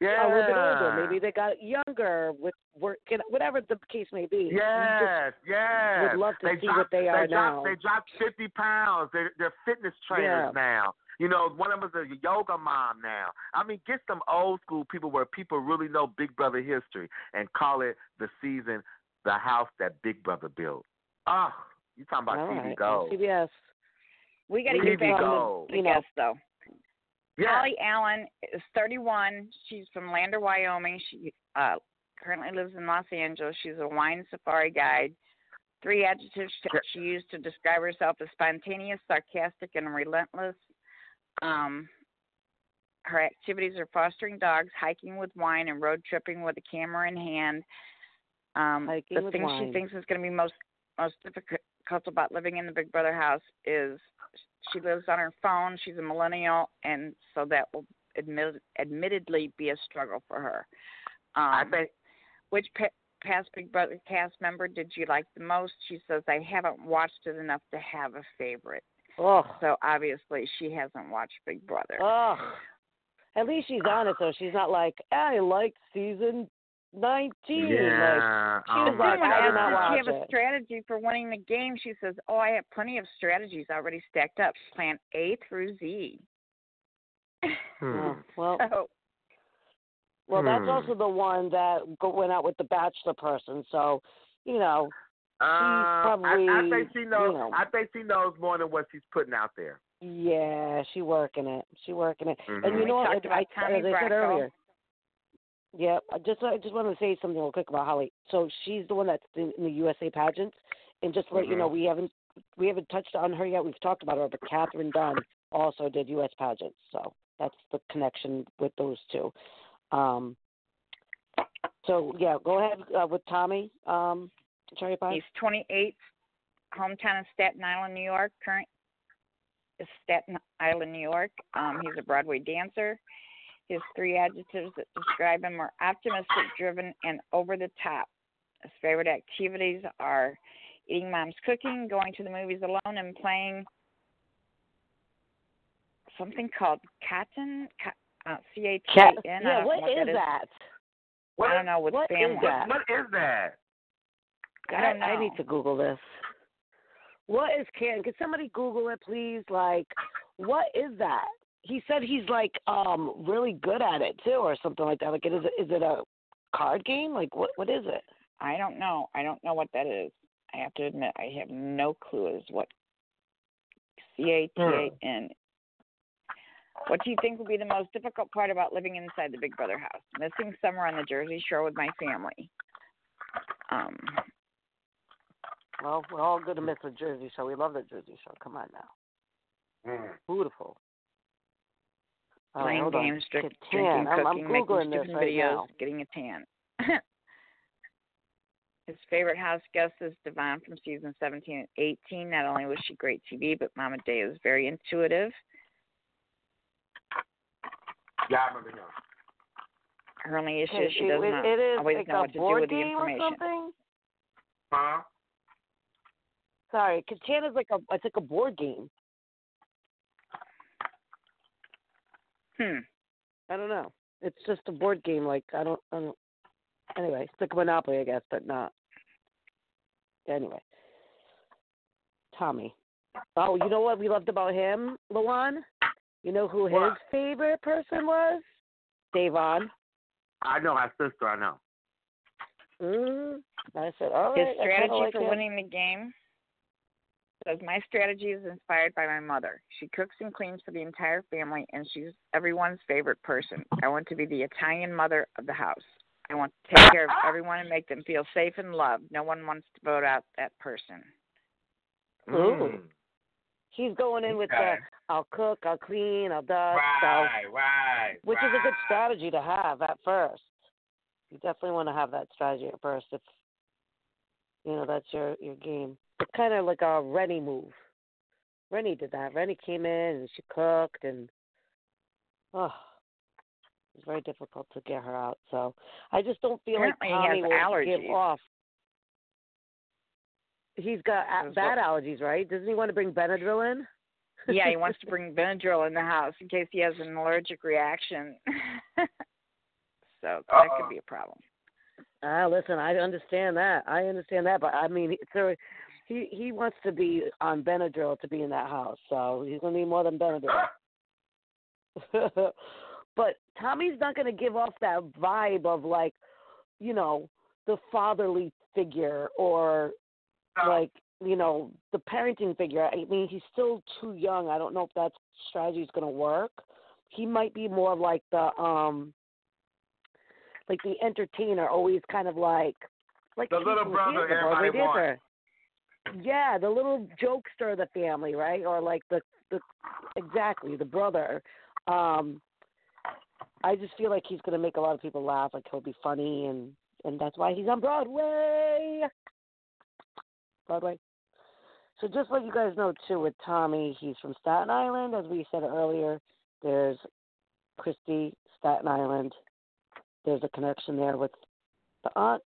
Yeah. a little bit older. Maybe they got younger with work, you know, whatever the case may be. You just- Yes, yes. would love to they see dropped, what they are dropped, now. They dropped fifty pounds. They're they're fitness trainers Yeah. now. You know, one of them's a yoga mom now. I mean, get some old school people where people really know Big Brother history and call it the season, the house that Big Brother built. Oh, you talking about All TV right. gold? CBS. We got to get back gold. the You know. though. Yeah. Holly Allen is 31. She's from Lander, Wyoming. She uh, currently lives in Los Angeles. She's a wine safari guide. Three adjectives she used to describe herself as spontaneous, sarcastic, and relentless. Um, her activities are fostering dogs, hiking with wine, and road tripping with a camera in hand. Um, Hiking the thing wine. she thinks is going to be most most difficult about living in the Big Brother house is she lives on her phone. She's a millennial, and so that will admit, admittedly be a struggle for her. Um, think which pa- past Big Brother cast member did you like the most? She says I haven't watched it enough to have a favorite. Oh, So obviously she hasn't watched Big Brother. oh. At least she's honest though. She's not like I like season nineteen. Like, yeah. she oh was But like, I did not watch she have a strategy for winning the game, she says, "Oh, I have plenty of strategies already stacked up. Plan A through Z." Hmm. Oh, well, So, well, that's Hmm. also the one that went out with the bachelor person. So, you know, Um, I, I think she knows. you know. I think she knows more than what she's putting out there. yeah, she working it. She working it. And Mhm. you know, what? about I, Tommy as I said earlier. Yeah, I just I just want to say something real quick about Holly. So she's the one that's in, in the USA pageants, and just to let you know, we haven't we haven't touched on her yet. We've talked about her, but Kathryn Dunn also did U.S. pageants, so that's the connection with those two. Um, so yeah, go ahead uh, with Tommy. Um, Cherry Pie. he's 28, hometown of Staten Island, New York. Current is Staten Island, New York. Um, he's a Broadway dancer. His three adjectives that describe him are optimistic, driven, and over the top. His favorite activities are eating mom's cooking, going to the movies alone, and playing something called Cotton, uh, C A T Cat, A N. yeah, what is that? I don't know. With What is family. that? What is that? I don't know. I need to Google this. What is can? Can somebody Google it, please? Like, what is that? He said he's like um really good at it too, or something like that. Like, it is. Is it a card game? Like, what? What is it? I don't know. I don't know what that is. I have to admit, I have no clue as what C A T A N. What do you think would be the most difficult part about living inside the Big Brother house? Missing summer on the Jersey Shore with my family. Um, Well, we're all good to miss the Jersey Show. We love the Jersey Show. Come on now. Mm. Beautiful. All right, playing hold games, drink, Catan. drinking, I'm, cooking, I'm making googling this stupid right videos, now. getting a tan. His favorite house guest is Da'Vonne from season 17 and 18. Not only was she great TV, but Mama Day was very intuitive. Yeah, I remember him. Her only issue is she it- does it- not it is always like know a what to do board with the game or information. something. Huh? Sorry, Catan is like a it's like a board game. Hmm. I don't know. It's just a board game. Like I don't. I don't anyway, it's like a Monopoly, I guess, but not. Anyway, Tommy. Oh, you know what we loved about him, Luan? You know who his What? favorite person was? Da'Vonne. I know my sister. I know. Mm. I said, all right. His strategy like for him. winning the game says my strategy is inspired by my mother. She cooks and cleans for the entire family, and she's everyone's favorite person. I want to be the Italian mother of the house. I want to take care of everyone and make them feel safe and loved. No one wants to vote out that person. Ooh. Mm. He's going in with Okay. the I'll cook, I'll clean, I'll dust, so Right, right. which is a good strategy to have at first. You definitely want to have that strategy at first if you know that's your your game. It's kind of like a Renny move. Renny did that. Renny came in and she cooked and oh, it was very difficult to get her out. So I just don't feel Apparently like Tommy will give off. He's got bad allergies, right? Doesn't he want to bring Benadryl in? yeah, he wants to bring Benadryl in the house in case he has an allergic reaction. so that Uh-oh. could be a problem. Ah, listen, I understand that. I understand that, but I mean, he- so he he wants to be on Benadryl to be in that house, so he's gonna need more than Benadryl. but Tommy's not gonna give off that vibe of like, you know, the fatherly figure or like you know the parenting figure. I mean, he's still too young. I don't know if that strategy is going to work. He might be more like the um, like the entertainer, always kind of like like The little brother everybody wants. Yeah, the little jokester of the family, right? Or like the the exactly the brother. Um, I just feel like he's going to make a lot of people laugh. Like he'll be funny, and and that's why he's on Broadway. Broadway. So just let you guys know too, with Tommy, he's from Staten Island, as we said earlier. There's Christie, Staten Island. There's a connection there with the aunt.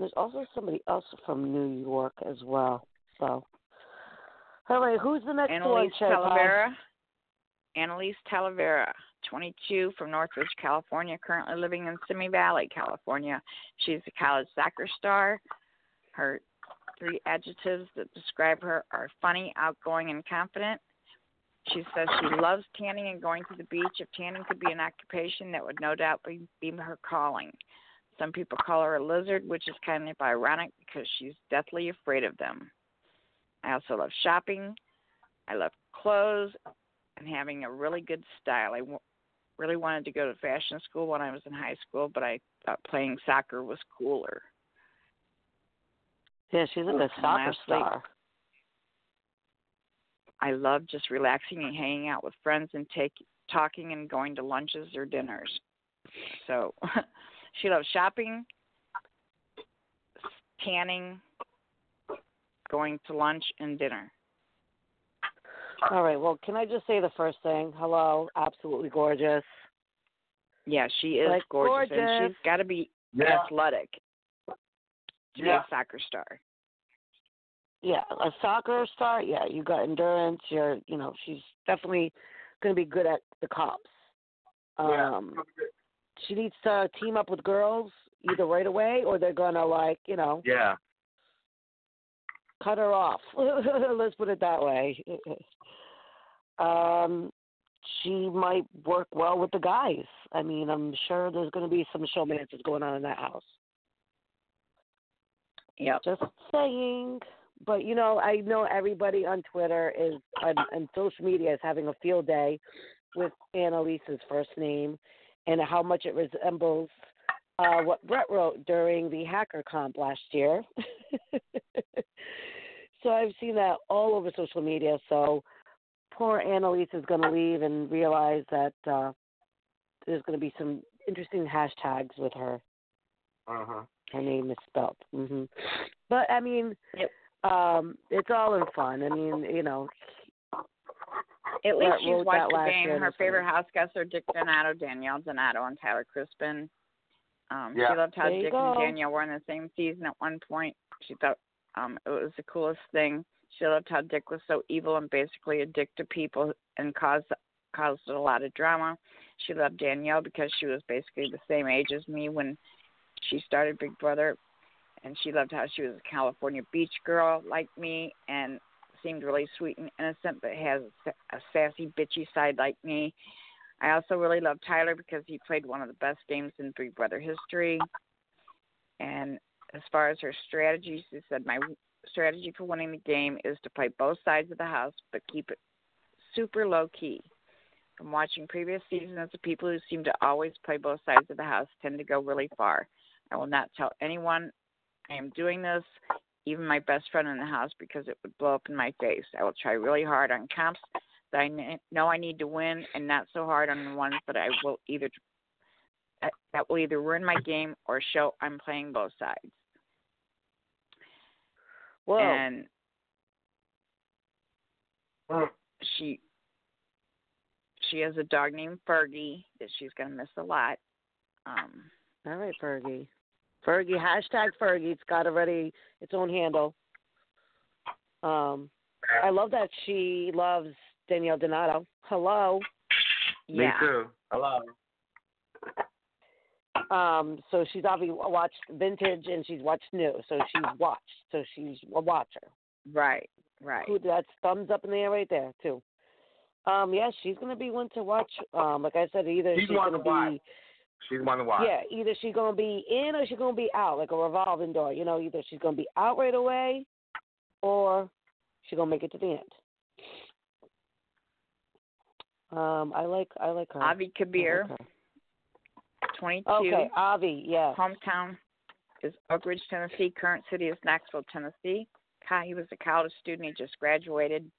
There's also somebody else from New York as well. So, all right, who's the next one, Analyse Cherry Talavera. Analyse Talavera, 22, from Northridge, California, currently living in Simi Valley, California. She's a college soccer star. Her three adjectives that describe her are funny, outgoing, and confident. She says she loves tanning and going to the beach. If tanning could be an occupation, that would no doubt be, be her calling. Some people call her a lizard, which is kind of ironic because she's deathly afraid of them. I also love shopping. I love clothes and having a really good style. I w- really wanted to go to fashion school when I was in high school, but I thought playing soccer was cooler. Yeah, she's like a soccer star. I love just relaxing and hanging out with friends and take talking and going to lunches or dinners. So she loves shopping, tanning, going to lunch and dinner. All right, well, can I just say the first thing? Hello, absolutely gorgeous. Yeah, she is Like, gorgeous, and she's got to be Yeah. athletic to be Yeah. a soccer star. Yeah, a soccer star. Yeah, you got endurance. You're, you know, she's definitely going to be good at the cops. Yeah. Um, She needs to team up with girls either right away or they're going to like you know Yeah. cut her off. Let's put it that way. Um, she might work well with the guys. I mean, I'm sure there's going to be some showmances going on in that house. yeah Just saying. But you know, I know everybody on Twitter is on, and social media is having a field day with Analyse's first name and how much it resembles uh, what Brett wrote during the hacker comp last year. so I've seen that all over social media. So poor Analyse is going to leave and realize that uh, there's going to be some interesting hashtags with her. Uh huh. Her name is spelled. hmm But I mean, Yep. um, it's all in fun. I mean, you know, At least Brett she's watched the game. Her favorite summer. house guests are Dick Donato, Danielle Donato, and Tyler Crispen. Um, Yeah. She loved how Dick go. and Danielle were in the same season at one point. She thought um, it was the coolest thing. She loved how Dick was so evil and basically a dick to people and caused caused a lot of drama. She loved Danielle because she was basically the same age as me when she started Big Brother, and she loved how she was a California beach girl like me and seemed really sweet and innocent, but has a sassy, bitchy side like me. I also really love Tyler because he played one of the best games in Big Brother history. And as far as her strategy, she said, My strategy for winning the game is to play both sides of the house, but keep it super low key. From watching previous seasons, the people who seem to always play both sides of the house tend to go really far. I will not tell anyone I am doing this, even my best friend in the house, because it would blow up in my face. I will try really hard on comps that I kn- know I need to win, and not so hard on the ones that I will either that- that will either ruin my game or show I'm playing both sides. whoa, And she she has a dog named Fergie that she's gonna miss a lot. Um, all right, Fergie. Fergie, hashtag Fergie. It's got already its own handle. Um, I love that she loves Danielle Donato. Hello. Me yeah, too. Hello. Um, so she's obviously watched vintage and she's watched new. So she's watched. So she's a watcher. right, right. Who that's thumbs up in the air right there too. Um, yeah, she's gonna be one to watch. Um, like I said, either She's she's gonna to watch. be She's one to watch. yeah, either she's gonna be in or she's gonna be out, like a revolving door. You know, either she's gonna be out right away, or she's gonna make it to the end. Um, I like I like her. Ovi Kabir, like her. 22. Okay, Ovi. Yeah. Hometown is Oak Ridge, Tennessee. Current city is Knoxville, Tennessee. Ka- He was a college student. He just graduated.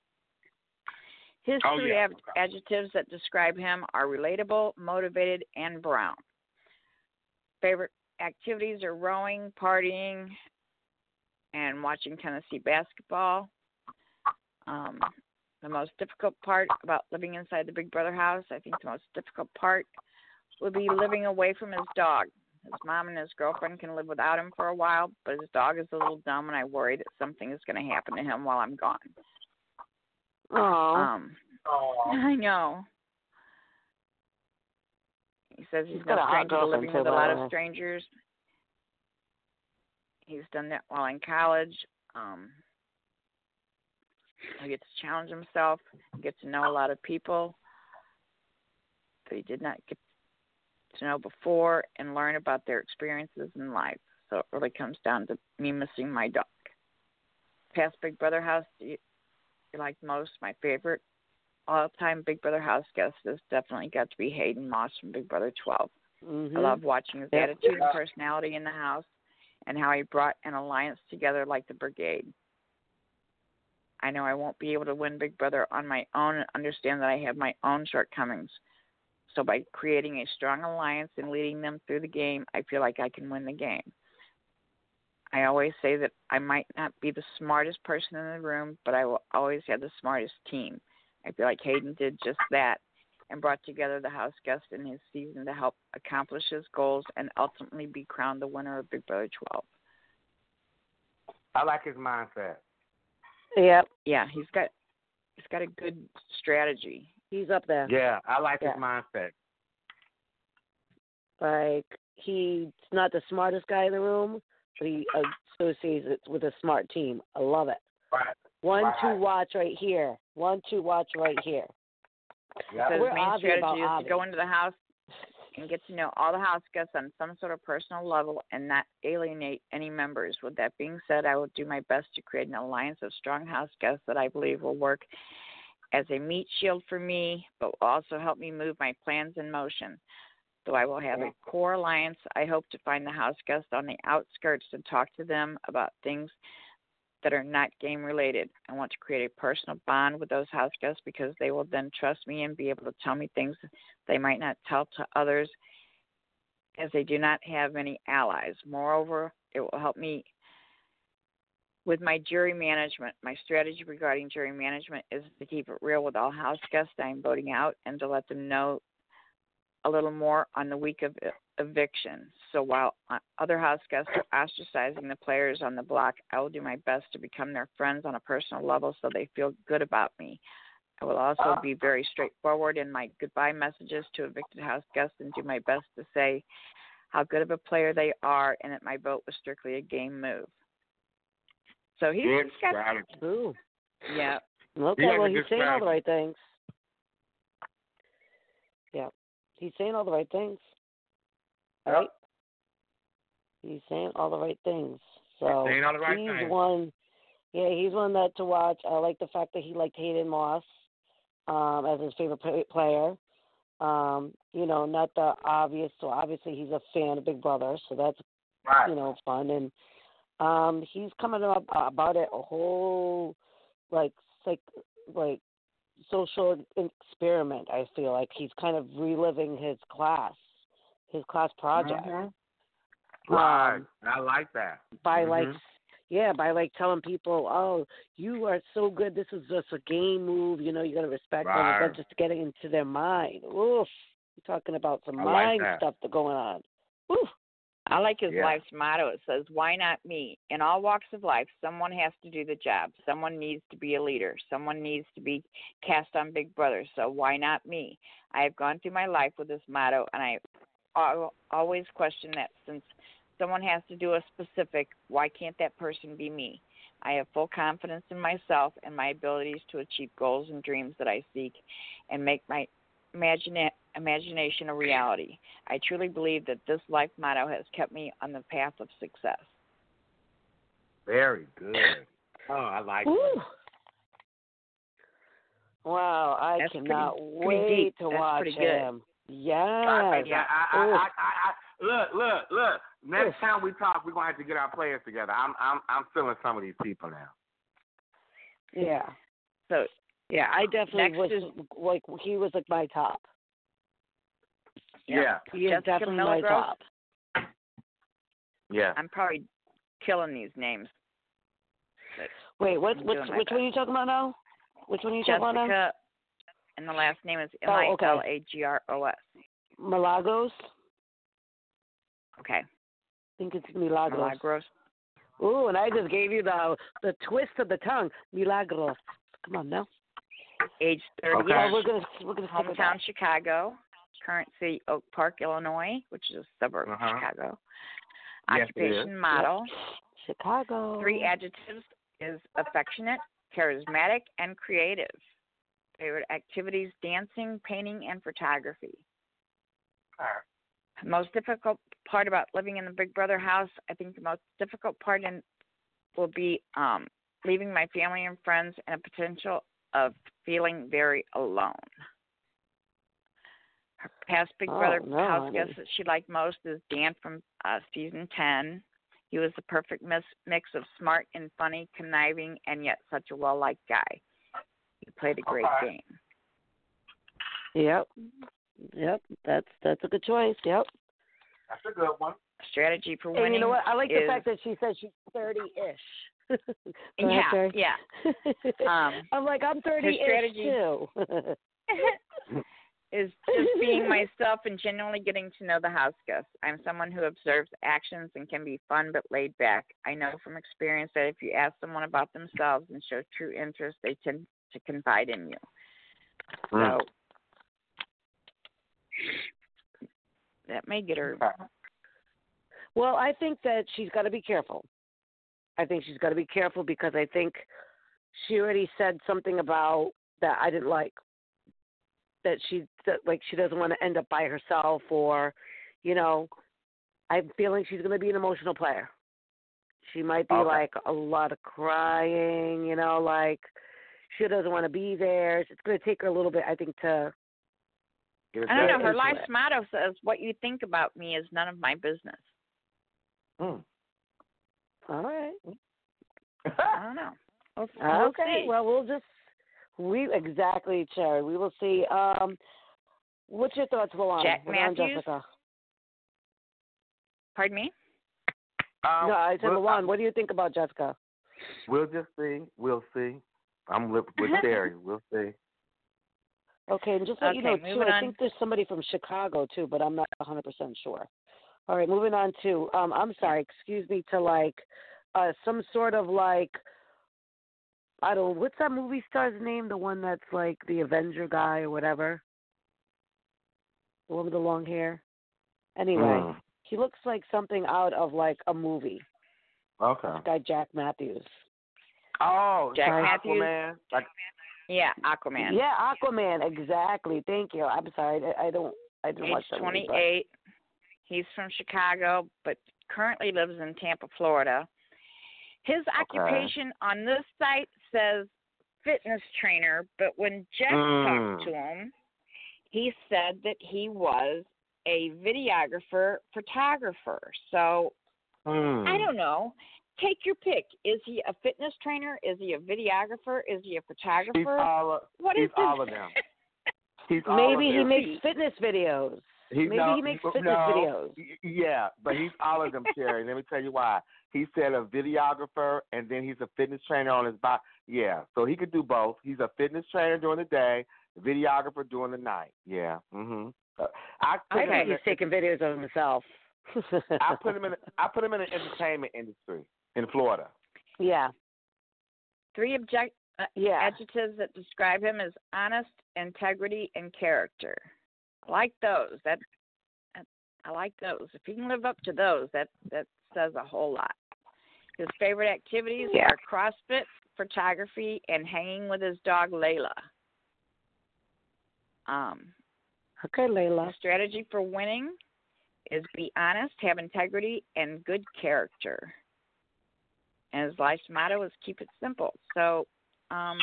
His Oh, three yeah. ad- adjectives that describe him are relatable, motivated, and brown. Favorite activities are rowing, partying, and watching Tennessee basketball. Um, the most difficult part about living inside the Big Brother house, I think the most difficult part would be living away from his dog. His mom and his girlfriend can live without him for a while, but his dog is a little dumb, and I worry that something is going to happen to him while I'm gone. Oh. Um, I know. He says he's, He's no stranger to living with a lot of strangers. He's done that while in college. Um, he gets to challenge himself, get to know a lot of people that he did not get to know before, and learn about their experiences in life. So it really comes down to me missing my dog. Past Big Brother house you, you like most, my favorite all-time Big Brother house guest has definitely got to be Hayden Moss from Big Brother 12. hmm I love watching his Yep. attitude and personality in the house and how he brought an alliance together like the brigade. I know I won't be able to win Big Brother on my own and understand that I have my own shortcomings. So by creating a strong alliance and leading them through the game, I feel like I can win the game. I always say that I might not be the smartest person in the room, but I will always have the smartest team. I feel like Hayden did just that and brought together the house guests in his season to help accomplish his goals and ultimately be crowned the winner of Big Brother 12. I like his mindset. Yep. Yeah, he's got he's got a good strategy He's up there. Yeah, I like Yeah. his mindset. Like he's not the smartest guy in the room, but he associates it with a smart team. I love it. Right. One Right. two watch right here. One two watch right here. Yeah. So We're main strategy about is to go into the house and get to know all the house guests on some sort of personal level and not alienate any members. With that being said, I will do my best to create an alliance of strong house guests that I believe will work as a meat shield for me, but will also help me move my plans in motion. Though I will have a core alliance, I hope to find the house guests on the outskirts and talk to them about things that are not game related. I want to create a personal bond with those house guests because they will then trust me and be able to tell me things they might not tell to others as they do not have many allies. Moreover, it will help me with my jury management. My strategy regarding jury management is to keep it real with all house guests I am voting out and to let them know a little more on the week of eviction. So while uh, other house guests are ostracizing the players on the block, I will do my best to become their friends on a personal level so they feel good about me. I will also be very straightforward in my goodbye messages to evicted house guests and do my best to say how good of a player they are and that my vote was strictly a game move. So he's, Good he's got strategy. Ooh. yeah. Okay, He well he's good saying all the right things. Yeah. He's saying all the right things. Yep. Right? He's saying all the right things. So the right he's things. one yeah, he's one that to watch. I like the fact that he liked Hayden Moss um as his favorite play- player. Um, you know, not the obvious so obviously he's a fan of Big Brother, so that's Right. you know, fun and um he's coming up about it a whole like like like social experiment I feel like he's kind of reliving his class his class project Mhm. Right. Um, I like that. by like Mhm. yeah by like telling people oh you are so good this is just a game move you know you got to respect them Right. instead of just getting into their mind oof you're talking about some I like mind that. stuff that going on oof I like his Yeah. life's motto. It says, Why not me? In all walks of life, someone has to do the job. Someone needs to be a leader. Someone needs to be cast on Big Brother. So why not me? I have gone through my life with this motto, and I al- always question that since someone has to do a specific, why can't that person be me? I have full confidence in myself and my abilities to achieve goals and dreams that I seek and make my imagina- imagination a reality. I truly believe that this life motto has kept me on the path of success. Very good. Oh, I like Ooh. that. Wow, I That's cannot pretty wait deep. to That's watch pretty good. him. Yes. I, yeah, I, I, I, I, I, look, look, look. Next Oof. time we talk, we're gonna have to get our players together. I'm, I'm, I'm feeling some of these people now. yeah. So Yeah, I definitely Next was is- like he was like my top. Yeah, He is Jessica definitely my top. yeah. I'm probably killing these names. Wait, what I'm which which one are you talking about now? Which one are you talking about now? Jessica, and the last name is M Oh, okay. L A G R O S. Milagros? Okay, I think it's Milagros. Milagros. Ooh, and I just gave you the the twist of the tongue. Milagros. Come on now. Age 30 Okay. Oh, we're gonna we're gonna stick with hometown. Chicago, current city Oak Park, Illinois, which is a suburb Uh-huh. of Chicago. Yes, Occupation is. model. Chicago. Three adjectives is affectionate, charismatic, and creative. Favorite activities dancing, painting, and photography. Most difficult part about living in the Big Brother house, I think the most difficult part in will be um leaving my family and friends and a potential of feeling very alone. Her past Big Oh, Brother no, house honey. guest that she liked most is Dan from uh, season 10. He was the perfect mis- mix of smart and funny, conniving, and yet such a well liked guy. He played a great Okay. game. Yep. Yep. That's that's a good choice. Yep. That's a good one. Strategy for winning. And you know what? I like the fact that she said she's thirty ish. Yeah, yeah. Um, I'm like, I'm thirty ish strategy- too. is just being myself and genuinely getting to know the house guests. I'm someone who observes actions and can be fun but laid back. I know from experience that if you ask someone about themselves and show true interest, they tend to confide in you. Mm. So that may get her. Uh. Well, I think that she's got to be careful. I think she's got to be careful because I think she already said something about that I didn't like. That she that like she doesn't want to end up by herself or, you know, I'm feeling she's going to be an emotional player. She might be okay. like a lot of crying, you know, like she doesn't want to be there. It's going to take her a little bit, I think, to I don't know. Her into life's it. motto says, "What you think about me is none of my business." Mm. all right. I don't know. We'll, we'll Okay, see. well, we'll just we exactly, Cherry. We will see. Um, what's your thoughts, Luan? Jack Luan Matthews? Jessica. Pardon me. Um, no, I said we'll, Luan. What do you think about Jessica? we'll just see. We'll see. I'm with, with Terry. We'll see. Okay, and just let you know too. moving I think there's somebody from Chicago too, but I'm not 100 percent sure. All right, moving on to. Um, I'm sorry. Excuse me. To like, uh, some sort of like. I don't. What's that movie star's name? The one that's like the Avenger guy or whatever. The one with the long hair. Anyway. Mm. He looks like something out of like a movie. Okay. This guy Jack Matthews. Oh, Jack like Matthews? Aquaman. Like Yeah, Aquaman. Yeah, Aquaman. Exactly. Thank you. I'm sorry. I, I don't. I didn't Age watch that movie, but- 28. He's from Chicago, but currently lives in Tampa, Florida. His occupation on this site says fitness trainer, but when Jeff talked Mm. to him, he said that he was a videographer, photographer. So Mm. I don't know. Take your pick. Is he a fitness trainer? Is he a videographer? Is he a photographer? He's photographer? all of, what is he's his- all of them. He's all Maybe of he them. makes fitness videos. He, Maybe no, he makes no, fitness videos. Yeah, but he's all of them, Cherry. Let me tell you why. He said a videographer, and then he's a fitness trainer on his body. Yeah, so he could do both. He's a fitness trainer during the day, videographer during the night. Yeah. Mm-hmm. Uh, I I think he's the- taking videos of himself. I put him in. I put him in the entertainment industry in Florida. Yeah. Three object uh, Yeah. adjectives that describe him as honest, integrity, and character. I like those. That that- I like those. If he can live up to those, that that says a whole lot. His favorite activities Yeah. are CrossFit, photography, and hanging with his dog Layla. Um, Okay, the Layla. strategy for winning is be honest, have integrity, and good character. And his life's motto is keep it simple. So, um,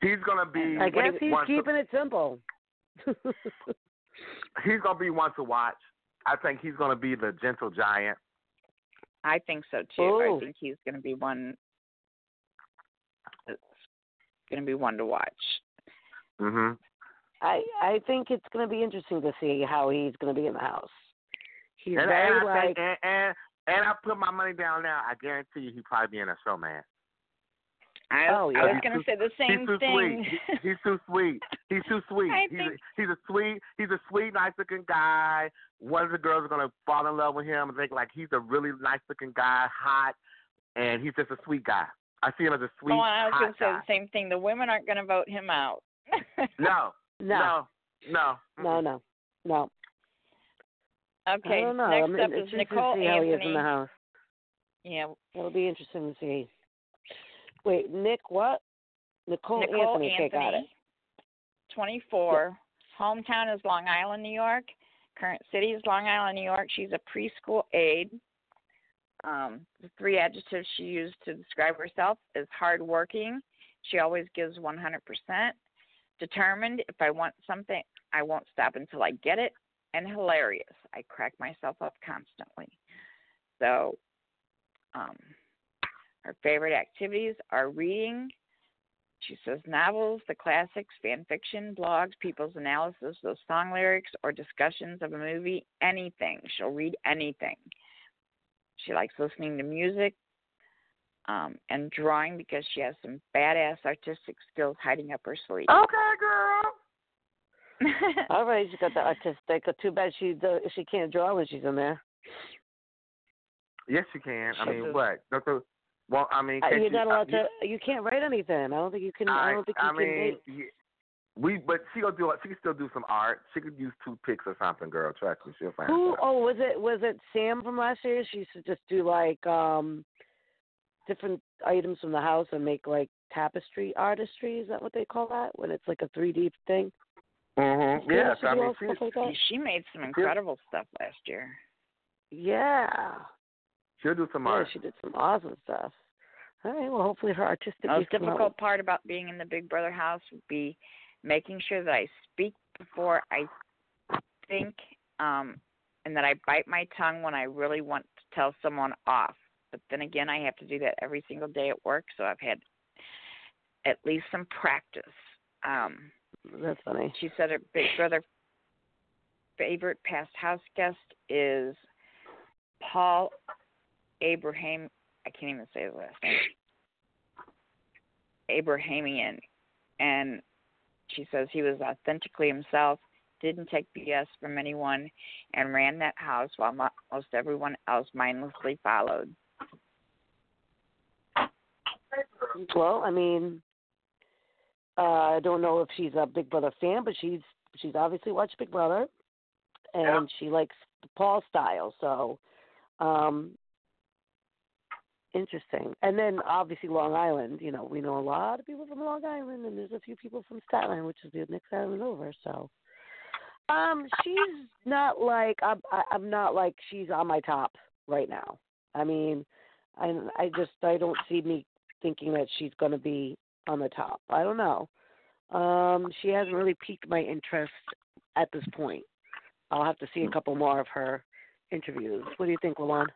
He's gonna be. I guess he's one to- keeping it simple. he's gonna be one to watch. I think he's gonna be the gentle giant. I think so too. Ooh. I think he's going to be one that's going to be one to watch. Mhm. I I think it's going to be interesting to see how he's going to be in the house. He's And, very and, like think, and, and and I put my money down now. I guarantee you, he'll probably be in a show, man. I, Oh, I was going to say the same he's too thing. sweet. He- he's too sweet. He's too sweet. He's think- a, he's a sweet. He's a sweet, nice looking guy. One of the girls are gonna fall in love with him and think like he's a really nice looking guy, hot, and he's just a sweet guy. I see him as a oh, sweet, oh, I was going to say guy. the same thing. The women aren't going to vote him out. No, no, no, no, no, no, no. Okay. I don't know. Next I mean, up it's is Nicole to see how he is in Anthony. the house. Yeah, It'll be interesting to see. Wait, Nick, what? Nicole, Nicole Anthony. Okay, got it. 24. Hometown is Long Island, New York. Current city is Long Island, New York. She's a preschool aide. Um, the three adjectives she used to describe herself is hardworking. She always gives 100%. Determined. If I want something, I won't stop until I get it. And hilarious. I crack myself up constantly. So, um, her favorite activities are reading, she says novels, the classics, fan fiction, blogs, people's analysis of song lyrics, or discussions of a movie, anything. She'll read anything. She likes listening to music um, and drawing because she has some badass artistic skills hiding up her sleeve. Okay, girl. All right, she got the artistic. Too bad she do, she can't draw when she's in there. Yes, she can. I mean, She'll what? Don't well, I mean, Uh, can't You're you, not allowed you, to. You can't write anything. I don't think you can. I, I, don't think I you mean, can. We, but she gonna do. She can still do some art. She could use toothpicks or something, girl. Trust me, she'll find Who? something. Oh, was it was it Sam from last year? She used to just do like um different items from the house and make like tapestry artistry. Is that what they call that? When it's like a 3D thing. Mm-hmm. Yeah, Yes, she I mean, she, like? She made some incredible stuff last year. Yeah. she'll do some Yeah, art. she did some awesome stuff. All right. Well, hopefully her artistic. The most gifts come out. difficult part about being in the Big Brother house would be making sure that I speak before I think, um, and that I bite my tongue when I really want to tell someone off. But then again, I have to do that every single day at work, so I've had at least some practice. Um, That's funny. she said her Big Brother favorite past house guest is Paul Abraham. I can't even say the last name. Abrahamian, and she says he was authentically himself, didn't take BS from anyone, and ran that house while mo- most everyone else mindlessly followed. Well, I mean, uh, I don't know if she's a Big Brother fan, but she's she's obviously watched Big Brother, and Yeah. she likes Paul style. So, um, interesting. And then obviously Long Island. You know, we know a lot of people from Long Island, and there's a few people from Staten Island, which is the next island over. So, um, she's not like I'm. I- I'm not like she's on my top right now. I mean, I I just I don't see me thinking that she's going to be on the top. I don't know. Um, she hasn't really piqued my interest at this point. I'll have to see a couple more of her interviews. What do you think, Lawan?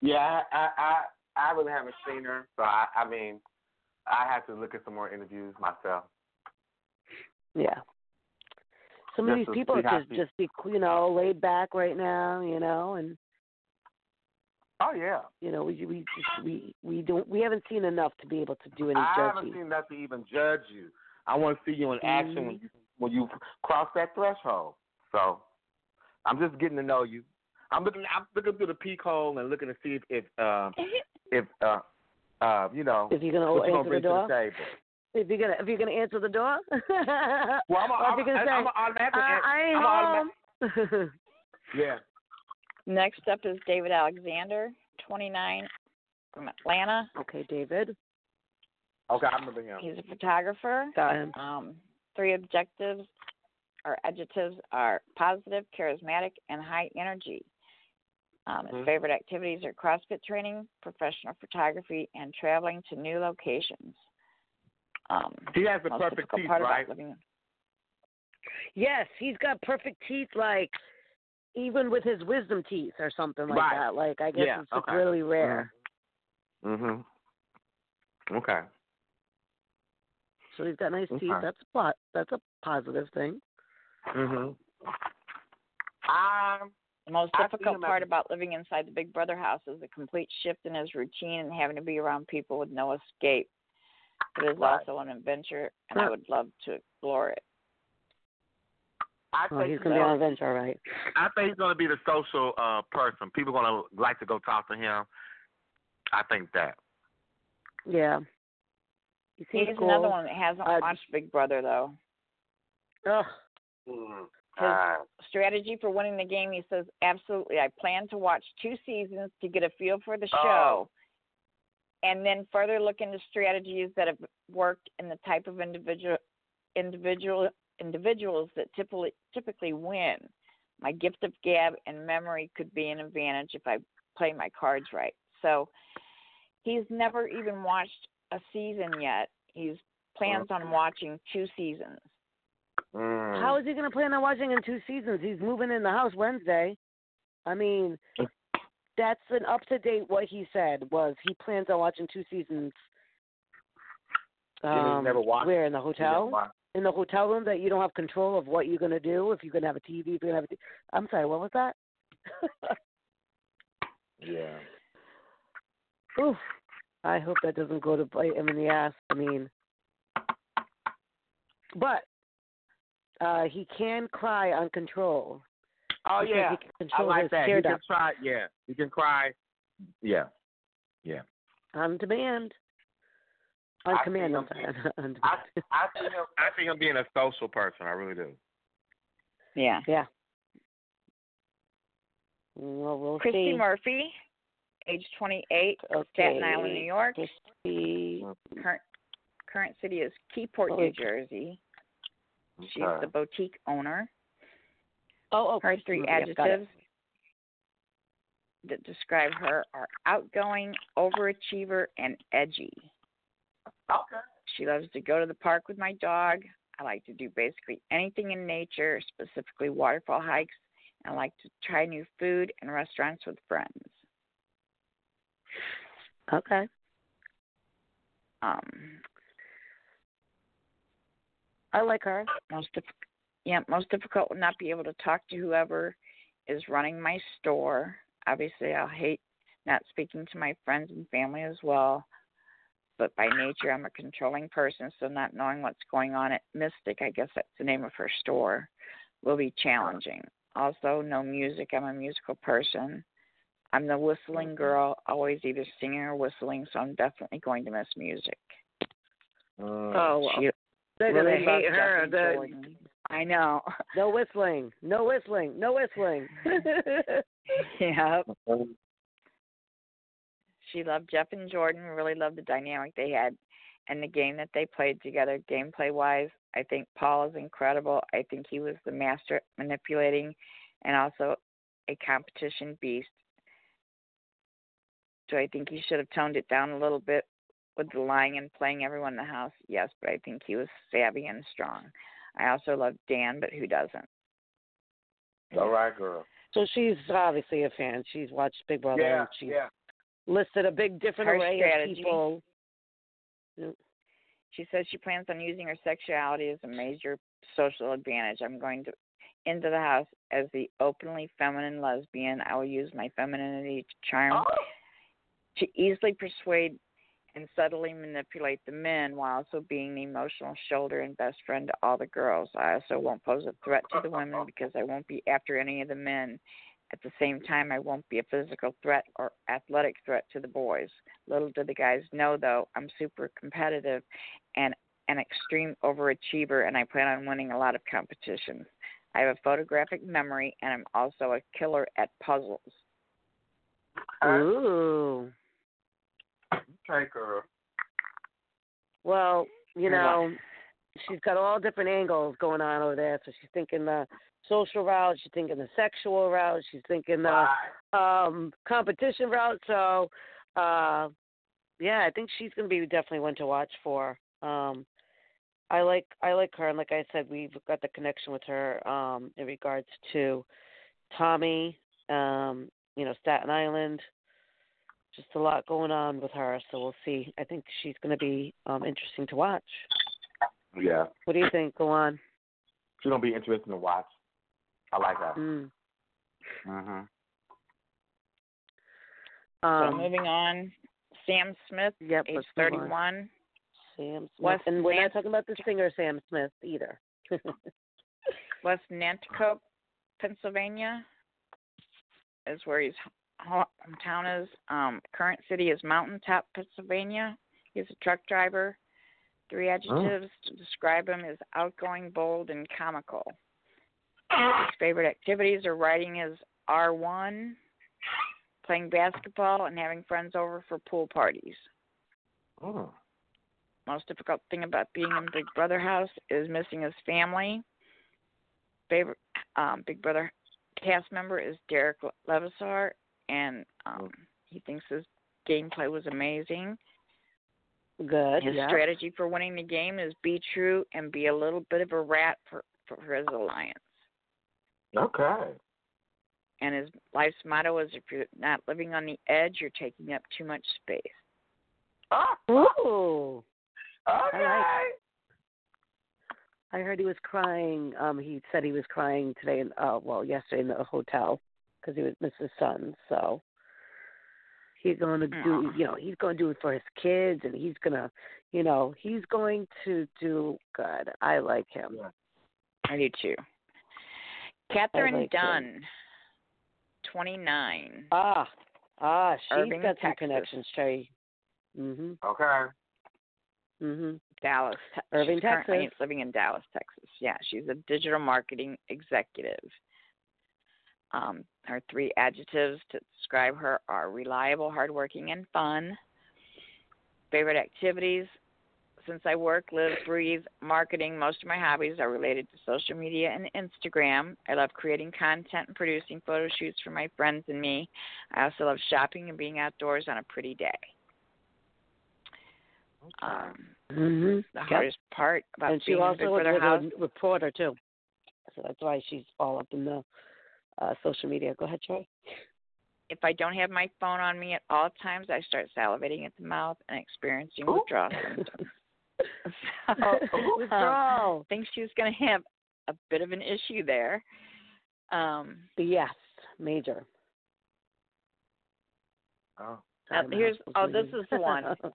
Yeah, I, I, I, really haven't seen her, so I, I mean, I have to look at some more interviews myself. Yeah. Some of these people how just just be you know laid back right now, you know, and Oh yeah. you know we we just, we we don't we haven't seen enough to be able to do any I judging. I haven't seen enough to even judge you. I want to see you in action Mm-hmm. when you when you cross that threshold. So I'm just getting to know you. I'm looking I'm looking through the peek hole and looking to see if if uh, if uh uh you know If you're gonna what you answer the door, the if you're gonna if you're gonna answer the door, Well, I'm a, I'm, I'm, say, I'm a automatic. uh, I ain't I'm automatic- home. Yeah. Next up is David Alexander, 29, from Atlanta. okay, David, Okay, I remember him. He's a photographer. got him. Um, three objectives or adjectives are positive, charismatic, and high energy. Um, his Mhm. favorite activities are CrossFit training, professional photography, and traveling to new locations. Um, He has the perfect teeth, right? living. Yes, he's got perfect teeth, like even with his wisdom teeth or something like Right. that. Like I guess Yeah, it's just okay. really rare. Mhm. Okay. So he's got nice teeth. That's a plot. That's a positive thing. Mhm. Um. The most difficult part a- about living inside the Big Brother house is the complete shift in his routine and having to be around people with no escape. It is Right. also an adventure, and I would love to explore it. I Oh, think he's gonna be on an adventure, all right? I think he's gonna be the social uh person. People are gonna like to go talk to him. I think that. Yeah. He He's cool. another one that hasn't Uh, watched Big Brother though. Ugh. Mm. His strategy for winning the game, he says, absolutely. I plan to watch two seasons to get a feel for the Oh. show, and then further look into strategies that have worked and the type of individual individual individuals that typically typically win. My gift of gab and memory could be an advantage if I play my cards right. So he's never even watched a season yet. He's plans on watching two seasons. Mm. How is he gonna plan on watching in two seasons? He's moving in the house Wednesday. I mean, that's an up to date. What he said was he plans on watching two seasons. You mean he's Um, never watched- where in the Yeah, hotel? Why- in the hotel room that you don't have control of what you're going to do if you're going to have a TV, if you're going to have a t- I'm sorry, what was that? Yeah. Oof. I hope that doesn't go to bite him in the ass. I mean, but uh he can cry on control. Oh because yeah. he can I like that. tear You can duct try. Yeah. You can cry. Yeah. Yeah. on demand. On I command. see I'm him I, I see him. I see him being a social person. I really do. Yeah. yeah. Well, we'll Christie see. Murphy, age 28, Okay. Staten Island, New York. Christie. Current current city is Keyport, Oh, New okay. Jersey. She's Okay. the boutique owner. Oh, oh. Her Christie three yep, adjectives that describe her are outgoing, overachiever, and edgy. Okay. She loves to go to the park with my dog. I like to do basically anything in nature, specifically waterfall hikes. I like to try new food and restaurants with friends. Okay. Um, I like her. most diff- yeah, most difficult would not be able to talk to whoever is running my store. Obviously, I'll hate not speaking to my friends and family as well. But by nature, I'm a controlling person, so not knowing what's going on at Mystic, I guess that's the name of her store, will be challenging. Also, no music. I'm a musical person. I'm the whistling girl, always either singing or whistling, so I'm definitely going to miss music. Mm. Oh, well. She They're going to hate her. The, I know. no whistling. No whistling. No whistling. yeah. She loved Jeff and Jordan, really loved the dynamic they had and the game that they played together, gameplay wise. I think Paul is incredible. I think he was the master at manipulating and also a competition beast. Do I think he should have toned it down a little bit with the lying and playing everyone in the house? Yes, but I think he was savvy and strong. I also love Dan, but who doesn't? All right, girl. so she's obviously a fan. She's watched Big Brother. Yeah, she's yeah. Listed a big different Her array strategy. of people. She says she plans on using her sexuality as a major social advantage. I'm going to into the house as the openly feminine lesbian. I will use my femininity to charm Oh. to easily persuade and subtly manipulate the men while also being the emotional shoulder and best friend to all the girls. I also won't pose a threat to the women because I won't be after any of the men. At the same time, I won't be a physical threat or athletic threat to the boys. Little do the guys know, though, I'm super competitive and an extreme overachiever, and I plan on winning a lot of competitions. I have a photographic memory, and I'm also a killer at puzzles. Ooh. Okay, girl. Well, you know, she's got all different angles going on over there. So she's thinking the social route, she's thinking the sexual route, she's thinking the um competition route. So uh yeah, I think she's gonna be definitely one to watch for. Um I like I like her and like I said, we've got the connection with her um in regards to Tommy, um, you know, Staten Island. Just a lot going on with her, so we'll see. I think she's gonna be um interesting to watch. Yeah. What do you think? Go on. She's gonna be interesting to watch. I like that. Mm. Mhm. So Um, moving on, Sam Smith, yep, age let's move on. 31. Sam Smith. Wes and we're not talking about the singer Sam Smith either. West Nanticoke, Pennsylvania, is where his ho- hometown is. Um, current city is Mountaintop, Pennsylvania. He's a truck driver. Three adjectives to describe him is outgoing, bold, and comical. His favorite activities are riding his R1, playing basketball, and having friends over for pool parties. Mm. most difficult thing about being in Big Brother house is missing his family. Favorite um, Big Brother cast member is Derrick Levasseur, and um, he thinks his gameplay was amazing. Good. His yeah. strategy for winning the game is be true and be a little bit of a rat for, for his alliance. Okay. And his life's motto is if you're not living on the edge, you're taking up too much space. Oh. Ooh. okay. I I heard he was crying. Um, he said he was crying today, in, uh, well, yesterday in the hotel because he was missed his son. So he's going to do, Aw. you know, he's going to do it for his kids, and he's gonna, you know, he's going to do good. I like him. Yeah. I do too. Kathryn like him. Dunn, 29. Ah, ah, she's Irving, got some Texas. connections, Trey. Mhm. Okay. Mhm. Dallas, Te- Irving, she's currently Texas. living in Dallas, Texas. Yeah, she's a digital marketing executive. Um, her three adjectives to describe her are reliable, hardworking, and fun. Favorite activities. Since I work, live, breathe marketing, most of my hobbies are related to social media and Instagram. I love creating content and producing photo shoots for my friends and me. I also love shopping and being outdoors on a pretty day. Um, Mhm. the Yep. hardest part about and she being in also Big was a house. reporter too. So that's why she's all up in the uh, social media. Go ahead, Troy. If I don't have my phone on me at all times, I start salivating at the mouth and experiencing Ooh. withdrawal symptoms. so, um, Withdrawal. I think she's going to have a bit of an issue there. Um, Yes, major. Oh. Uh, here's- oh, this is the one.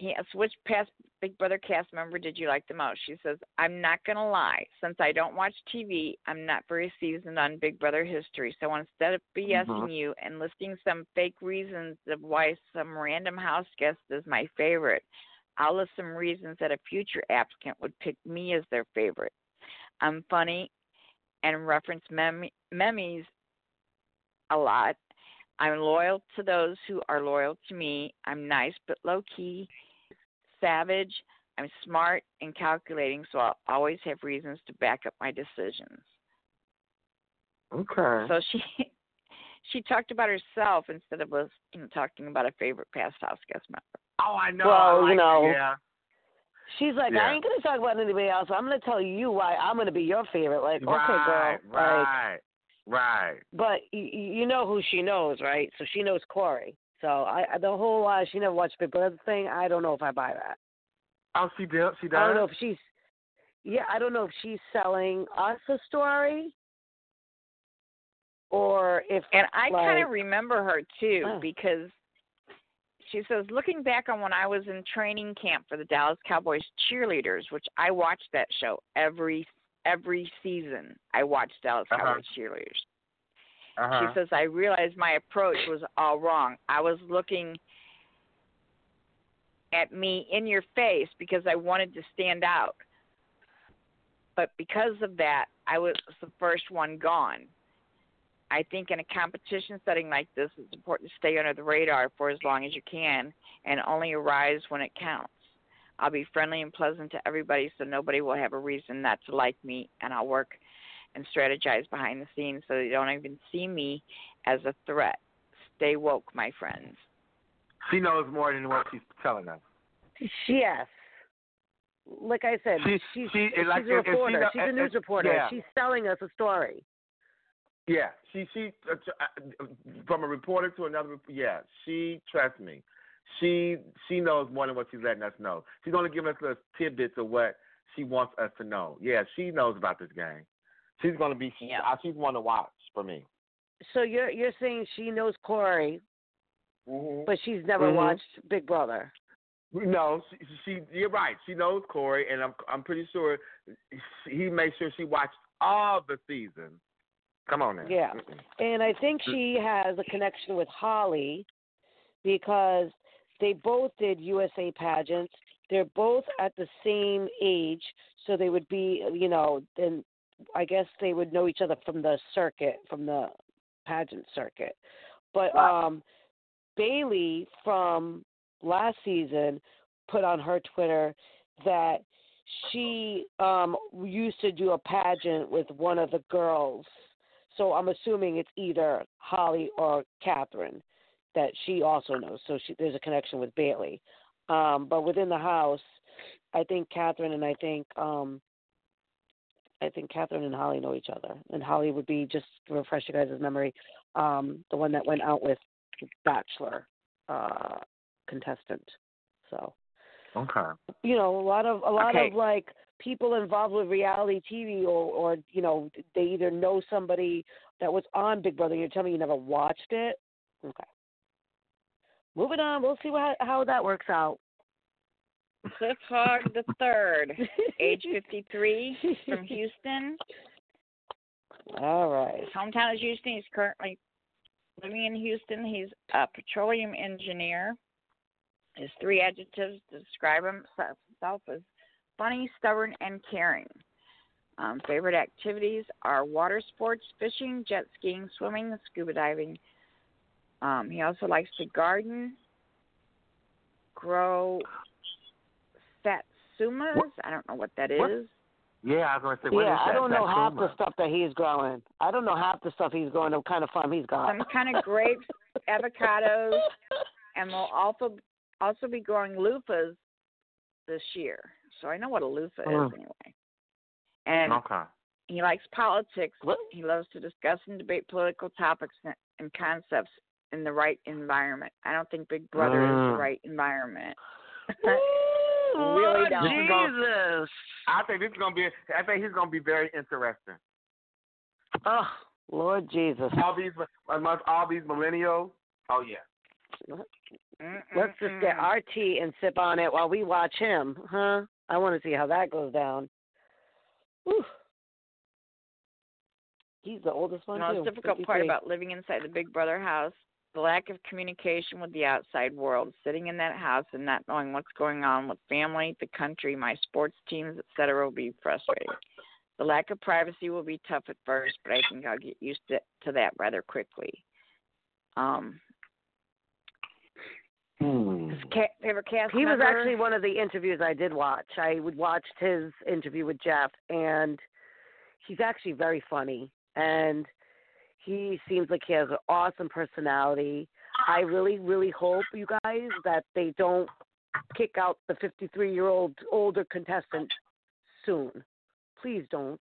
Yes, which past Big Brother cast member did you like the most? She says, I'm not going to lie. Since I don't watch TV, I'm not very seasoned on Big Brother history. So instead of BSing Mhm. you and listing some fake reasons of why some random house guest is my favorite, I'll list some reasons that a future applicant would pick me as their favorite. I'm funny and reference mem- memes a lot. I'm loyal to those who are loyal to me. I'm nice but low key, savage. I'm smart and calculating, so I'll always have reasons to back up my decisions. Okay. So she she talked about herself instead of us, you know, talking about a favorite past house guest member. Oh, I know. Well, I you know, it, yeah. She's like, Yeah. I ain't gonna talk about anybody else. I'm gonna tell you why I'm gonna be your favorite. Like, okay, right, girl. Like, right, right. but y- y- you know who she knows, right? So she knows Corey. So I I- the whole uh, she never watched Big Brother thing. I don't know if I buy that. Oh, she did. She does. I don't know if she's. Yeah, I don't know if she's selling us a story, or if And I kind of remember her too Oh. because she says, looking back on when I was in training camp for the Dallas Cowboys cheerleaders, which I watched that show every every season. I watched Dallas Uh-huh. Cowboys cheerleaders. Uh-huh. She says, I realized my approach was all wrong. I was looking at me in your face because I wanted to stand out. But because of that, I was the first one gone. I think in a competition setting like this, it's important to stay under the radar for as long as you can and only arise when it counts. I'll be friendly and pleasant to everybody so nobody will have a reason not to like me, and I'll work and strategize behind the scenes so they don't even see me as a threat. Stay woke, my friends. she knows more than what she's telling us. yes, like I said, She- she's she- she's like, a if- if she reporter. know- she's a news reporter. yeah. She's selling us a story. Yeah, she she uh, uh, from a reporter to another. Yeah, she trust me. She she knows more than what she's letting us know. She's only giving us little tidbits of what she wants us to know. Yeah, she knows about this game. She's gonna be. Yeah. uh, She's one to watch for me. So you're you're saying she knows Corey, Mm-hmm. but she's never Mhm. watched Big Brother. No, she, she. You're right. She knows Corey, and I'm I'm pretty sure he made sure she watched all the seasons. Come on now. Yeah. And I think she has a connection with Holly because they both did USA pageants. They're both at the same age, so they would be, you know, then I guess they would know each other from the circuit, from the pageant circuit. But um Bayleigh from last season put on her Twitter that she um used to do a pageant with one of the girls so I'm assuming it's either Holly or Kathryn that she also knows. So she, there's a connection with Bayleigh. Um, but within the house, I think Kathryn and I think um, I think Kathryn and Holly know each other. And Holly would be just to refresh you guys' memory, um, the one that went out with Bachelor uh, contestant. So Okay. you know, a lot of a lot Okay. of like people involved with reality TV or or you know, they either know somebody that was on Big Brother. and You're telling me you never watched it? Okay. Moving on. We'll see what, how that works out. Cliff Hogg the third, age 53, from Houston. All right. His hometown is Houston. He's currently living in Houston. He's a petroleum engineer. His three adjectives describe himself as funny, stubborn, and caring. Um, favorite activities are water sports, fishing, jet skiing, swimming, and scuba diving. Um, he also likes to garden, grow satsumas. What- I don't know what that is. what? Yeah, I was going to say. what yeah, is I don't know That's half the stuff that he's growing. I don't know half the stuff he's growing. What kind of farm he's got? Some kind of grapes, avocados, and we'll also also be growing loofahs this year. So I know what a loofah Oh. is anyway. And Okay. he likes politics. What? He loves to discuss and debate political topics and- and concepts in the right environment. I don't think Big Brother is Mm. the right environment. Really Lord don't. Jesus. I think this is going to be. I think he's going to be very interesting. Oh, Lord Jesus. All these amongst all these millennials. Oh yeah. Let's just get tea and sip on it while we watch him, huh? I want to see how that goes down. Whew. He's the oldest one. The one most too. difficult part 53. about living inside the Big Brother house, the lack of communication with the outside world, sitting in that house and not knowing what's going on with family, the country, my sports teams, etc., will be frustrating. The lack of privacy will be tough at first, but I think I'll get used to, to that rather quickly. Um, Hmm. Ca- favorite cast He was actually one of the interviews I did watch. I would watch his interview with Jeff, and he's actually very funny. And he seems like he has an awesome personality. I really, really hope you guys that they don't kick out the 53 year old older contestant soon. Please don't.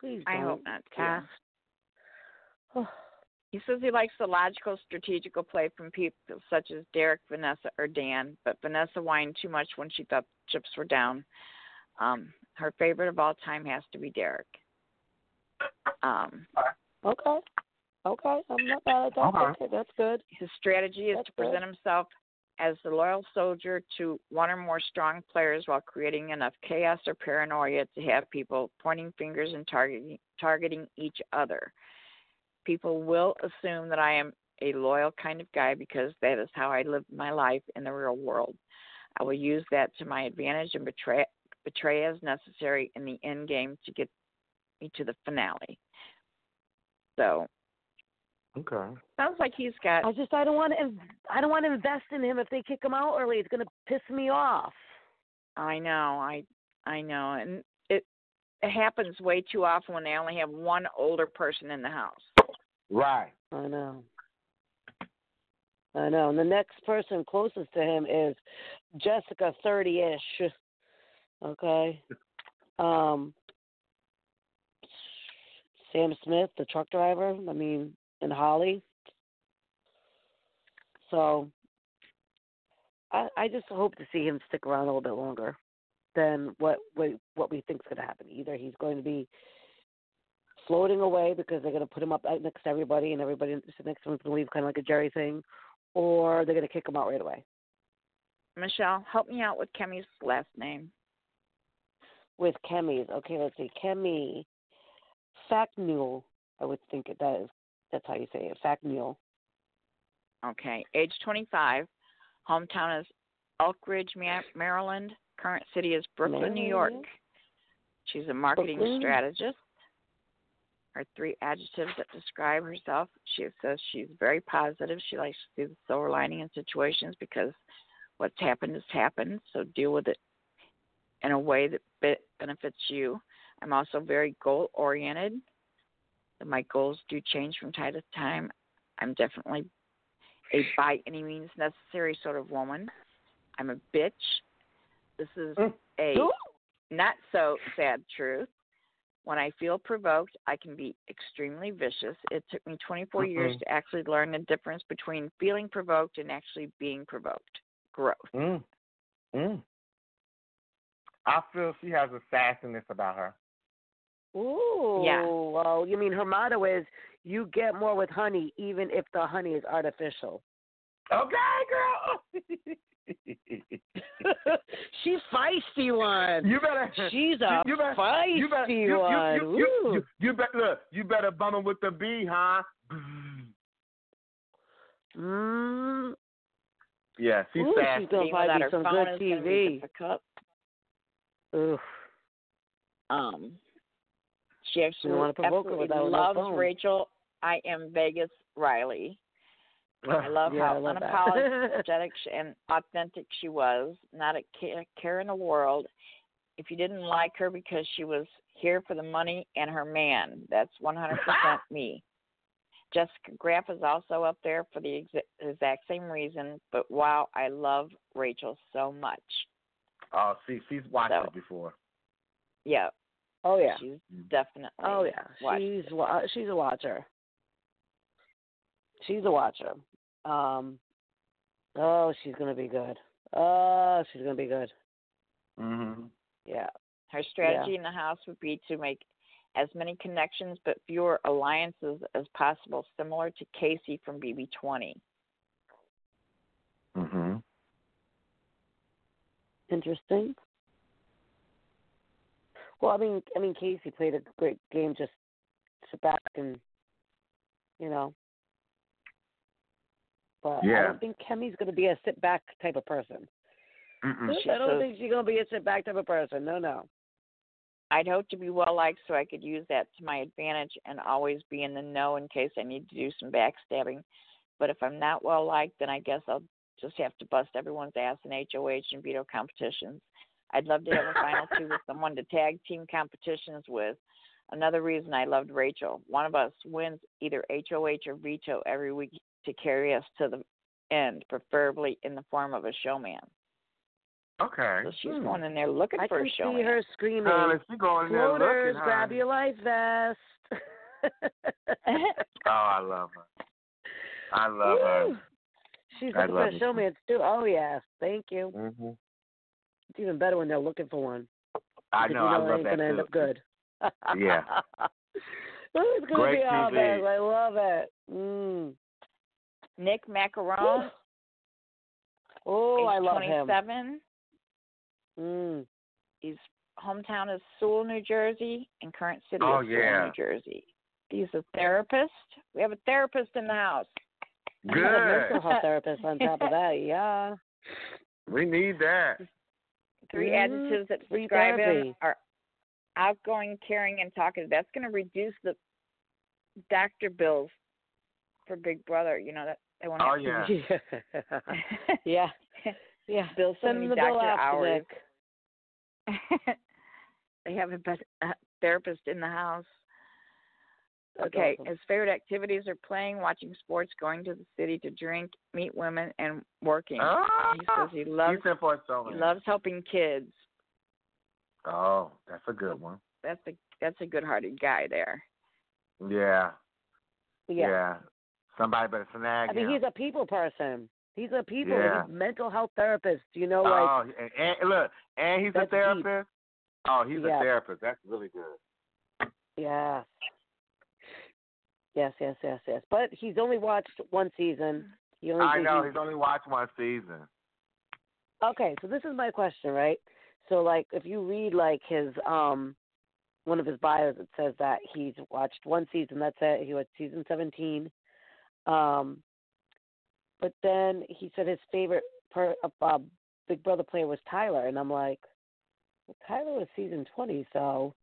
Please don't. I hope not. Cast. Oh. He says he likes the logical, strategical play from people such as Derrick, Vanessa, or Dan, but Vanessa whined too much when she thought the chips were down. Um, her favorite of all time has to be Derrick. Um, Okay. Okay. I'm not mad at that. Okay. Okay, that's good. his strategy is That's to present himself as the loyal soldier to one or more strong players while creating enough chaos or paranoia to have people pointing fingers and targeting targeting each other. People will assume that I am a loyal kind of guy because that is how I live my life in the real world. I will use that to my advantage and betray betray as necessary in the end game to get me to the finale. So Okay. sounds like he's got I just I don't want to I don't want to invest in him if they kick him out early. It's gonna piss me off. I know, I I know, and it it happens way too often when they only have one older person in the house. Right. I know. I know. And the next person closest to him is Jessica, thirty-ish. Okay. Um. Sam Smith, the truck driver. I mean, and Holly. So. I I just hope to see him stick around a little bit longer than what what what we think's going to happen. Either he's going to be floating away because they're going to put him up next to everybody, and everybody next to going to leave kind of like a Jerry thing, or they're going to kick him out right away. Michelle, help me out with Kemi's last name. With Kemi's, okay, let's see, Kemi, Facnul, I would think it does. That's how you say it, Facnul. Okay, age 25, hometown is Elk Ridge, Maryland. Current city is Brooklyn, New York. She's a marketing Brooklyn. strategist. Her three adjectives that describe herself. She says she's very positive. She likes to see the silver lining in situations because what's happened has happened. So deal with it in a way that be- benefits you. I'm also very goal oriented. My goals do change from time to time. I'm definitely a by any means necessary sort of woman. I'm a bitch. This is Mm. a not so sad truth. When I feel provoked, I can be extremely vicious. It took me 24 years Mhm. to actually learn the difference between feeling provoked and actually being provoked. Growth. Mm. Mm. I feel she has a sassiness about her. Ooh, Yeah. well, you mean her motto is you get more with honey, even if the honey is artificial. Okay, girl. She's feisty one. you better. She's a you better, feisty you better, you, one. You, you, you, Ooh. you, you better look. You better bump him with the B, huh? Mm, Yeah, she's Ooh, fast. she's gonna Being probably without be her some good is gonna be TV. difficult. Oof. Um, she actually wanna provoke her absolutely without loves phone. Rachel. I am Vegas Reilly. I love yeah, how I love unapologetic and authentic she was. Not a care in the world. If you didn't like her because she was here for the money and her man, that's 100% me. Jessica Graf is also up there for the exa- exact same reason. But wow, I love Rachel so much. Oh, see, she's watched So- it before. Yeah, oh yeah. she's mm. definitely. Oh yeah. She's wa- she's a watcher. She's a watcher. Um. Oh, she's gonna be good. Oh, she's gonna be good. Mhm. Yeah. Her strategy in the house would be to make as many connections but fewer alliances as possible, similar to Kaycee from BB20. Mhm. Interesting. Well, I mean, I mean, Kaycee played a great game. Just sit back and, you know. But I don't think Kemi's going to be a sit back type of person. Mm-mm. I don't says- think she's going to be a sit back type of person. No, no. I'd hope to be well liked so I could use that to my advantage and always be in the know in case I need to do some backstabbing. But if I'm not well liked, then I guess I'll just have to bust everyone's ass in HOH and veto competitions. I'd love to have a final two with someone to tag team competitions with. Another reason I loved Rachel. One of us wins either HOH or veto every week to carry us to the end, preferably in the form of a showman. Okay. So she's Hmm. going in there looking I for can see her screaming, Honey, she going in there "Floaters, looking, grab honey. your life vest." Oh, I love her. I love Woo! her. She's I looking love for a showman too. Oh yeah, thank you. hmm It's even better when they're looking for one. I because know. you I know it love ain't that gonna end up good. Yeah. It's gonna Great be all TV. best. I love it. Mm. Nick Maccarone, Oh, I love him. 27. Mm. His hometown is Sewell, New Jersey, and current city Oh, is yeah. Sewell, New Jersey. He's a therapist. We have a therapist in the house. I have a mental health therapist on top of that. Yeah. We need that. Three Mhm. adjectives that describe him are outgoing, caring, and talkative. That's going to reduce the doctor bills for Big Brother. You know that they won't Oh have yeah. Yeah. yeah. Yeah. bill so Send many him the bill doctor after hours. They have a, bet- a therapist in the house. That's Okay, awesome. his favorite activities are playing, watching sports, going to the city to drink, meet women, and working. Oh, He says he loves He's in for a show, he loves helping kids. Oh, that's a good one. That's a that's a good-hearted guy there. Yeah. Yeah. Yeah. Somebody better snag him. I mean, him. he's a people person. He's a people. Yeah. He's mental health therapist. You know, like oh, and, and look, and he's a That's deep. therapist. Oh, he's Yeah. a therapist. That's really good. yes, yes, yes, yes, yes. But he's only watched one season. He only I know he- he's only watched one season. Okay, so this is my question, right? So like if you read like his um one of his bios it says that he's watched one season, that's it. He watched season seventeen. Um but then he said his favorite per uh, uh, Big Brother player was Tyler and I'm like well, Tyler was season twenty, so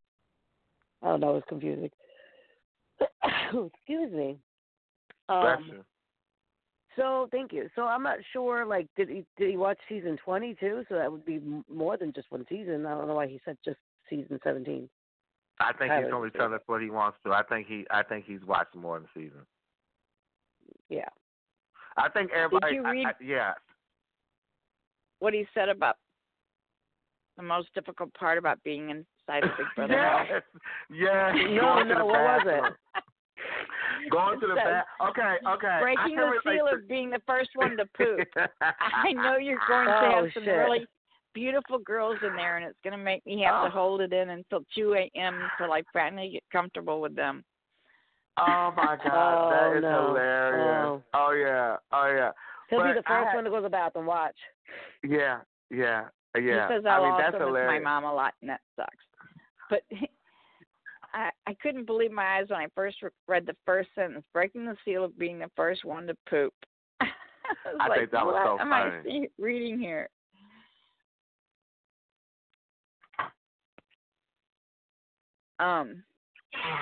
I don't know, it was confusing. Excuse me. Um, so thank you. So I'm not sure. Like, did he did he watch season 20 too? So that would be more than just one season. I don't know why he said just season 17. I think Tyler's he's only telling us what he wants to. I think he. I think he's watched more than season. Yeah. I think everybody. Did you read- I, yeah. What he said about the most difficult part about being inside a Big Brother house. yes. Yes. No, no, the what was it? Going to the Says, bath. Okay. Okay. Breaking the seal to- of being the first one to poop. I know you're going to Oh, have some shit. really beautiful girls in there, and it's going to make me have to Oh. hold it in until 2 a.m. until I finally get comfortable with them. Oh my God, Oh, that is no. hilarious. Oh. Oh yeah, oh yeah, He'll be the first I- one to go to the bathroom. Watch. yeah, yeah, yeah. Says I I'll mean that's miss my mom a lot, and that sucks. But I I couldn't believe my eyes when I first read the first sentence, breaking the seal of being the first one to poop. was I like, think that was what so am I funny. see- reading here? Um,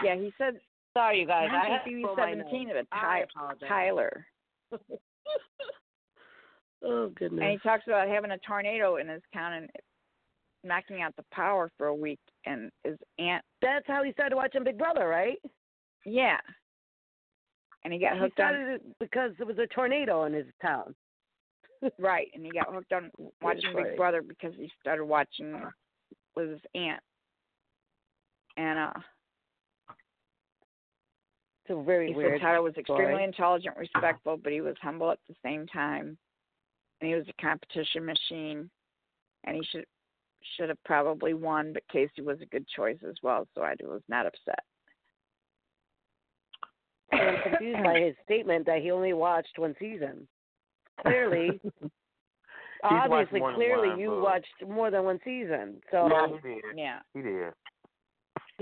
yeah, he said Sorry, you guys. I had to TV pull my seventeen notes. of a I Ty- Tyler, oh goodness. and he talks about having a tornado in his town and knocking out the power for a week, and his aunt, That's how he started watching Big Brother, right? yeah, and he got He hooked on started it because there was a tornado in his town. right, and he got hooked on watching. Big Brother because he started watching with his aunt, and uh. It's a very He weird. said Tyler was extremely story. intelligent, respectful, but he was humble at the same time, and he was a competition machine, and he should should have probably won, but Kaycee was a good choice as well, so I was not upset. I'm confused by his statement that he only watched one season. Clearly, obviously, clearly, one, you but- watched more than one season. So yeah, he did. Yeah, He did.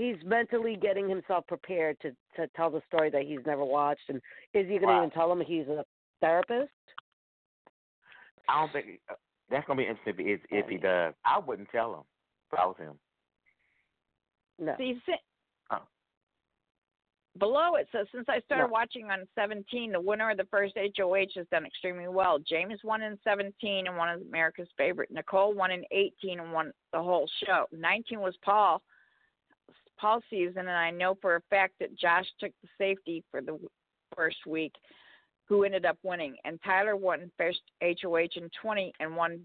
He's mentally getting himself prepared to to tell the story that he's never watched. And is he going to Wow. even tell him he's a therapist? I don't think uh, that's gonna be interesting if, if he does. I wouldn't tell him if I was him. No. see, si- Oh. below it says since I started No. watching on 17, the winner of the first HOH has done extremely well. James won in 17 and won as America's favorite. Nicole won in 18 and won the whole show. 19 was Paul. Paul season, and I know for a fact that Josh took the safety for the first week, who ended up winning. And Tyler won first HOH in 20 and won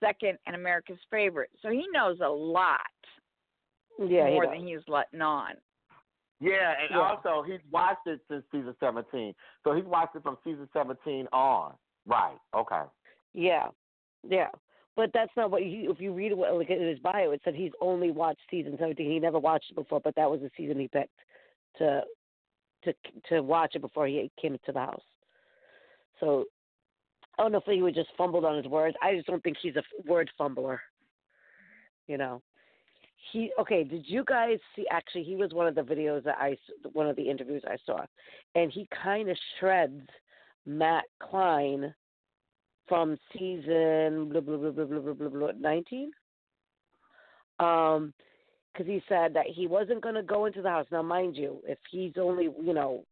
second and America's favorite. So he knows a lot Yeah, more does. than he's letting on. Yeah, and Yeah. also he's watched it since season seventeen. So he's watched it from season seventeen on. Right. Okay. Yeah, yeah. But that's not what you. If you read it, like in his bio, it said he's only watched season seventeen. He never watched it before, but that was the season he picked to to to watch it before he came to the house. So I don't know if he would just fumbled on his words. I just don't think he's a word fumbler. You know, he okay. Did you guys see? Actually, he was one of the videos that I one of the interviews I saw, and he kind of shreds Matt Clines from season blah blah blah blah blah blah blah, blah nineteen. Um, because he said that he wasn't going to go into the house. Now, mind you, if he's only you know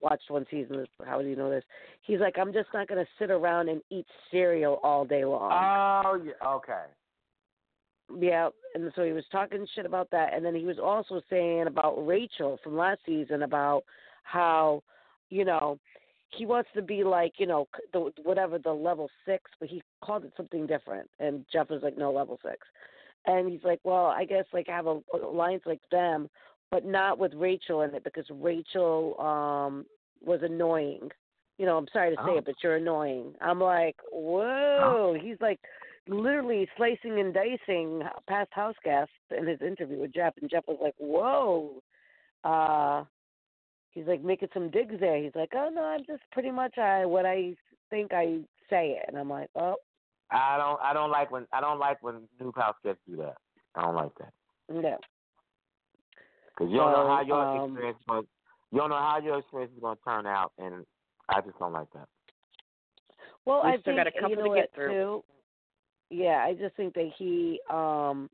watched one season, how do you know this? He's like, I'm just not going to sit around and eat cereal all day long. Oh yeah. Okay. Yeah, and so he was talking shit about that, and then he was also saying about Rachel from last season about how, you know, he wants to be like, you know, the whatever the level six, but he called it something different, and Jeff was like, no, level six, and he's like, well, I guess like have a alliance like them, but not with Rachel in it because Rachel um was annoying. You know, I'm sorry to say Oh. it, but you're annoying. I'm like, whoa. He's like literally slicing and dicing past house guests in his interview with Jeff, and Jeff was like, "Whoa." Uh, he's like making some digs there. He's like, "Oh no, I'm just pretty much I what I think I say it," and I'm like, "Oh I don't. I don't like when. I don't like when new house guests do that. I don't like that no." because you don't know how your um, experience. Going, you don't know how your experience is going to turn out, and I just don't like that. Well, We I still think got a couple you to know get what, through. Too, yeah, I just think that he um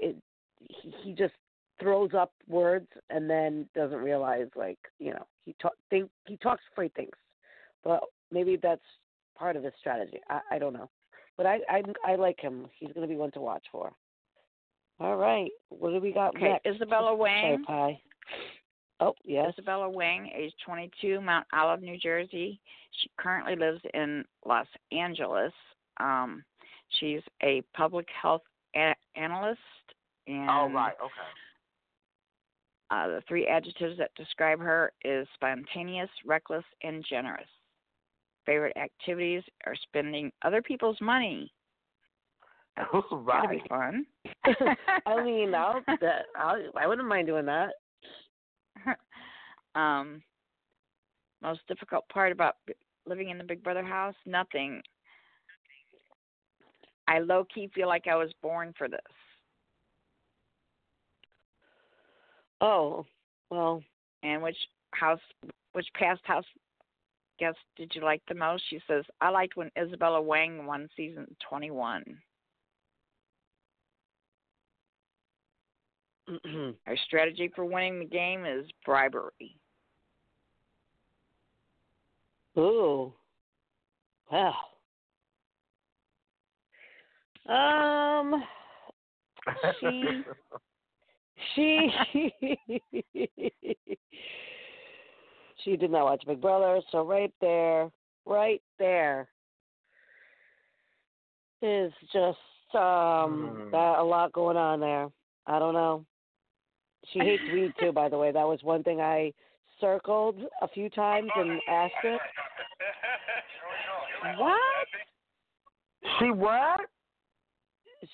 it he, he just throws up words and then doesn't realize like you know he talk think he talks before he thinks, but maybe that's part of his strategy. I I don't know, but I I I like him. He's going to be one to watch for. All right, what do we got Okay, next? Isabella Sorry, Wang. Pie. Oh yes. Isabella Wang, age 22, Mount Olive, New Jersey. She currently lives in Los Angeles. Um, she's a public health a- analyst, and oh right. Okay. Uh, the three adjectives that describe her is spontaneous, reckless, and generous. Favorite activities are spending other people's money. That's right. be fun. I mean, I'll, that, I'll I wouldn't mind doing that. um, most difficult part about living in the Big Brother house? Nothing. I low key feel like I was born for this. Oh, well, And which house, which past house guest did you like the most? She says, I liked when Isabella Wang won season 21. Our strategy for winning the game is bribery. Ooh. Wow. Um. She. She. she did not watch Big Brother, so right there, right there is just um Hmm. that a lot going on there. I don't know. She hates weed too, by the way. That was one thing I circled a few times and asked it. What? She what?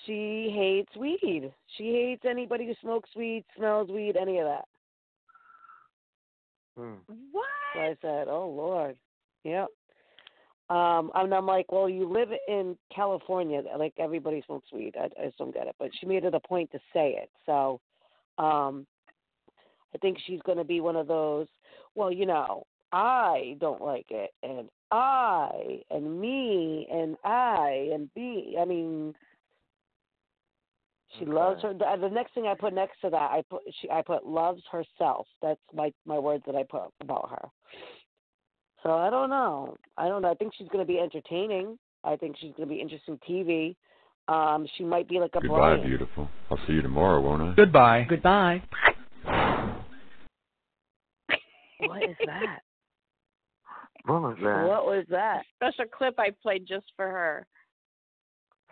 She hates weed. She hates anybody who smokes weed, smells weed, any of that. Hmm. What? So I said, "Oh Lord, yep." Um, and I'm like, "Well, you live in California, like everybody smokes weed." I, I just don't get it. But she made it a point to say it, so um, I think she's going to be one of those. Well, you know, I don't like it, and I, and me, and I, and B. I mean, she loves her. The, the next thing I put next to that, I put she, I put loves herself. That's my my words that I put about her. So I don't know. I don't know. I think she's going to be entertaining. I think she's going to be interesting TV. Um, she might be like a Goodbye, Brian. beautiful. I'll see you tomorrow, won't I? Goodbye. Goodbye. What is that? What was that? what was that? Special clip I played just for her.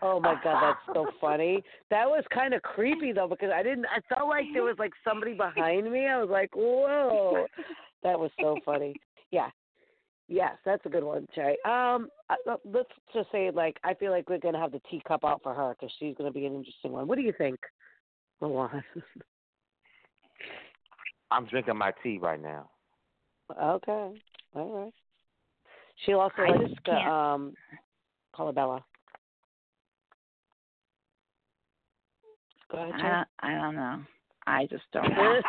Oh my god, that's so funny. That was kind of creepy though because I didn't. I felt like there was like somebody behind me. I was like, whoa, that was so funny. Yeah, yes, that's a good one, Cherry. Um, uh, let's just say like I feel like we're gonna have the teacup out for her because she's gonna be an interesting one. What do you think, Milan? I'm drinking my tea right now. okay, all right. She also I likes just the can't. um, Colabella. Go ahead, Cherry. I, I don't know. I just don't know.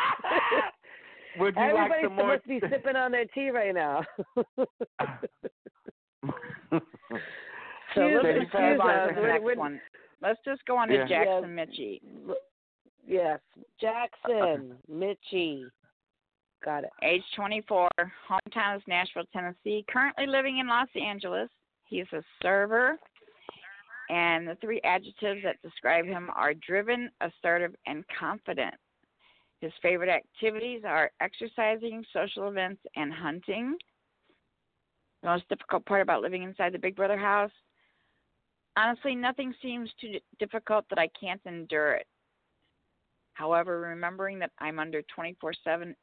Would you like Everybody some more? must be sipping on their tea right now. so So let's let's excuse move on to the We're- next we're- one. Let's just go on to Yeah. Jackson Michie. Yes, Jackson, Michie. Got it. Age 24, hometown is Nashville, Tennessee. Currently living in Los Angeles. He's a server. And the three adjectives that describe him are driven, assertive, and confident. His favorite activities are exercising, social events, and hunting. The most difficult part about living inside the Big Brother house? Honestly, nothing seems too difficult that I can't endure it. However, remembering that I'm under 24 7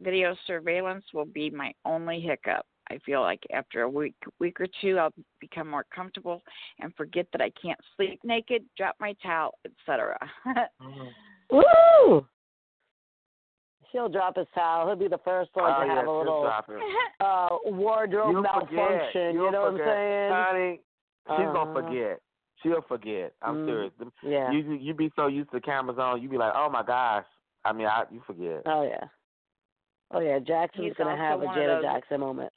video surveillance will be my only hiccup. I feel like after a week week or two I'll become more comfortable and forget that I can't sleep naked, drop my towel, etc. Woo! She'll drop his towel. He'll be the first one Oh, to yeah, have a little drop it. uh wardrobe You'll malfunction. forget. You You'll know forget. what I'm Honey, she's gonna Uh-huh. forget. She'll forget. I'm Mm. serious. Yeah. You you be so used to cameras on, you be like, oh my gosh. I mean, I, you forget. Oh yeah. Oh yeah. Jackson's He's gonna have a one of Janet Jackson moment.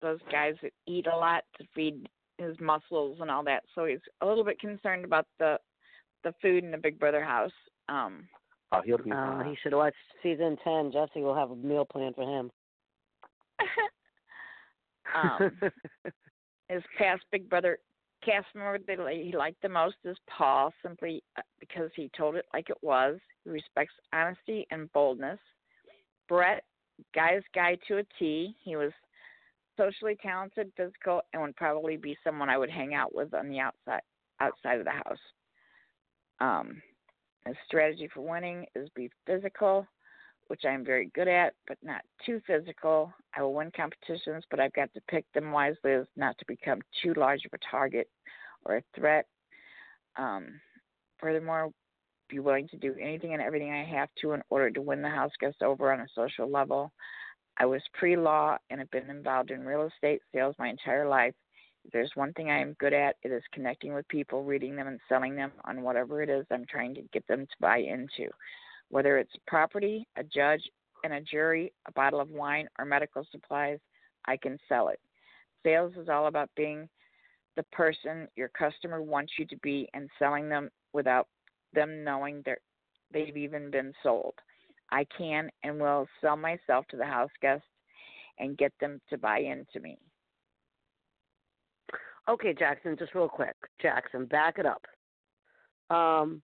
Those guys that eat a lot to feed his muscles and all that. So he's a little bit concerned about the the food in the Big Brother house. Um Oh, he'll be Uh, fine. he should watch season ten. Jessie will have a meal plan for him. um his past Big Brother cast member that he liked the most is Paul, simply uh, because he told it like it was. He respects honesty and boldness. Brett, guy's guy to a T. He was socially talented, physical, and would probably be someone I would hang out with on the outside outside of the house. Um, strategy for winning is be physical, which I'm very good at, but not too physical. I will win competitions, but I've got to pick them wisely as not to become too large of a target or a threat. Um, furthermore, be willing to do anything and everything I have to in order to win the house guests over on a social level. I was pre law and have been involved in real estate sales my entire life. If there's one thing I am good at, it is connecting with people, reading them, and selling them on whatever it is I'm trying to get them to buy into whether it's property, a judge, and a jury, a bottle of wine, or medical supplies, I can sell it. Sales is all about being the person your customer wants you to be and selling them without them knowing they've even been sold. I can and will sell myself to the house guests and get them to buy into me. Okay, Jackson, just real quick. Jackson, back it up. Um,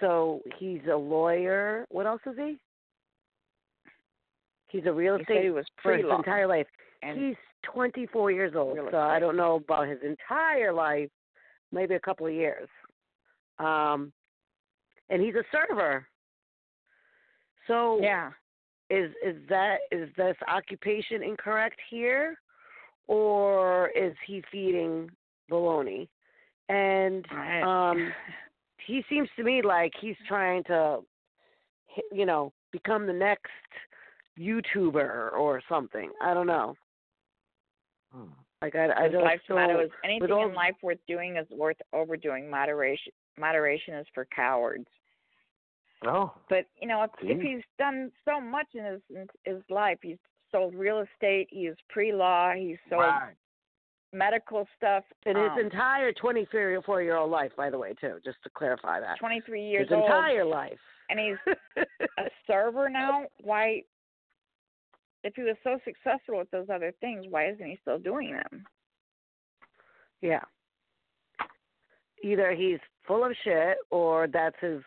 so he's a lawyer. What else is he? He's a real estate he was for his entire life. And He's 24 years old, so I don't know about his entire life. Maybe a couple of years. Um, and he's a server. So yeah, is is that is this occupation incorrect here, or is he feeding baloney? And I- um, he seems to me like he's trying to, you know, become the next YouTuber or something. I don't know. Hmm. Like I, I don't. life's so motto is anything all- in life worth doing is worth overdoing. Moderation moderation is for cowards. Oh, But you know, if, if he's done so much in his in his life, he's sold real estate, he's pre-law, he's sold right. medical stuff. in his um, entire 24 year old life, by the way, too, just to clarify that. 23 years his old, His entire life. and he's a server now. Why? If he was so successful with those other things, why isn't he still doing them? Yeah. Either he's full of shit or that's his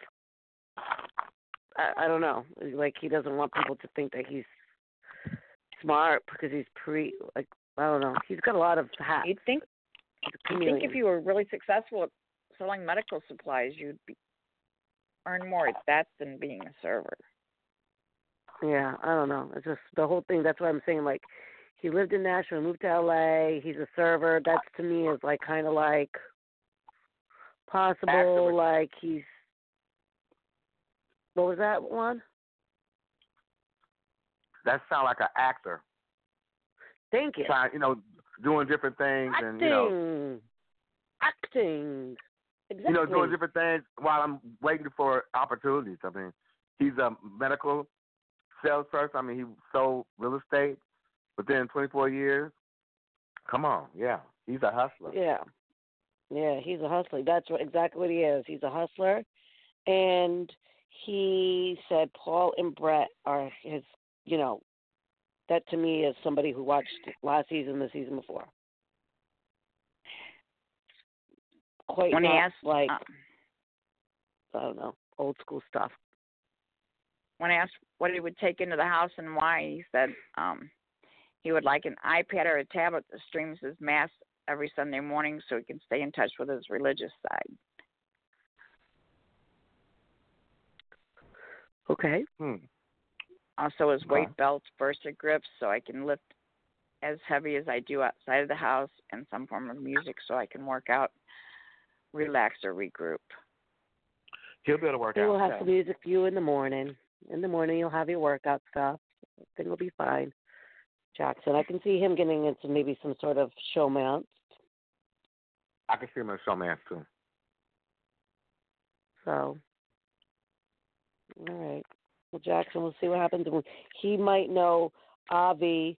I, I don't know. Like he doesn't want people to think that he's smart because he's pre like I don't know. He's got a lot of hats. You'd think I think if you were really successful at selling medical supplies, you'd be, earn more at that than being a server. Yeah, I don't know. It's just the whole thing. That's what I'm saying. Like, he lived in Nashville, moved to LA. He's a server. That's to me is like kind of like possible. Like he's what was that one? That sound like an actor. Thank you. Trying, you know, doing different things and you know, Acting. Acting. Exactly. you know, doing different things while I'm waiting for opportunities. I mean, he's a medical salesperson. I mean, he sold real estate within 24 years. Come on, yeah, he's a hustler. Yeah. Yeah, he's a hustler. That's what, exactly what he is. He's a hustler. And he said Paul and Brett are his, you know, that to me is somebody who watched last season, the season before. Quite when he not asked, like, um, I don't know, old school stuff. when I asked what he would take into the house and why, he said um, he would like an iPad or a tablet that streams his mass every Sunday morning so he can stay in touch with his religious side. Okay. Hmm. Also, his weight Wow. belts, Versa Gripps, so I can lift as heavy as I do outside of the house, and some form of music so I can work out, relax, or regroup. He'll be able to work He out. will have yeah. some music for you in the morning. In the morning, you'll have your workout stuff. Everything will be fine. Jackson, I can see him getting into maybe some sort of showmance. I can see him in showmance too. So, all right. Well, Jackson, we'll see what happens. He might know Ovi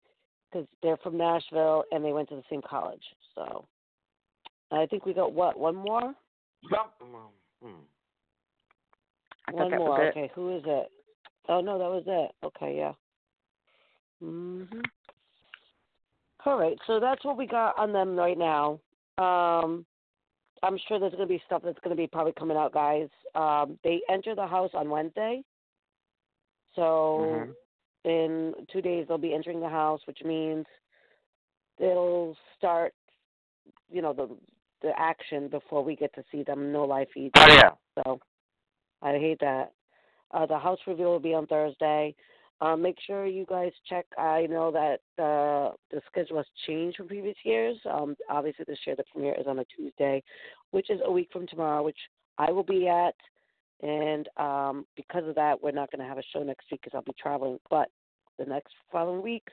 because they're from Nashville and they went to the same college. So, I think we got what one more. Some, hmm. One more. Okay, who is it? Oh no, that was it. Okay, yeah. Mhm. All right, so that's what we got on them right now. Um, I'm sure there's going to be stuff that's going to be probably coming out, guys. Um, they enter the house on Wednesday, so Mhm. in two days they'll be entering the house, which means they'll start, you know, the the action before we get to see them. No live feeds. Oh yeah. So I hate that. Uh, the house reveal will be on Thursday. Um, make sure you guys check. I know that uh, the schedule has changed from previous years. Um, obviously, this year the premiere is on a Tuesday, which is a week from tomorrow, which I will be at. And um, because of that, we're not going to have a show next week because I'll be traveling. But the next following week,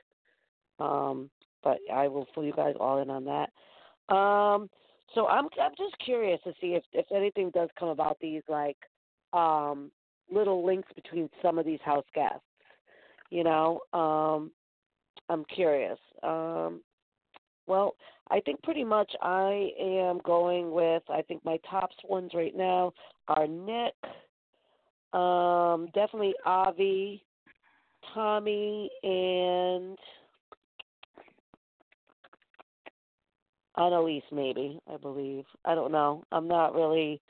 um, but I will fill you guys all in on that. Um, so I'm I'm just curious to see if if anything does come about these like um little links between some of these house guests. You know, um, I'm curious. Um, well, I think pretty much I am going with. I think my tops ones right now are Nick, um, definitely Ovi, Tommy, and Analyse. Maybe I believe. I don't know. I'm not really.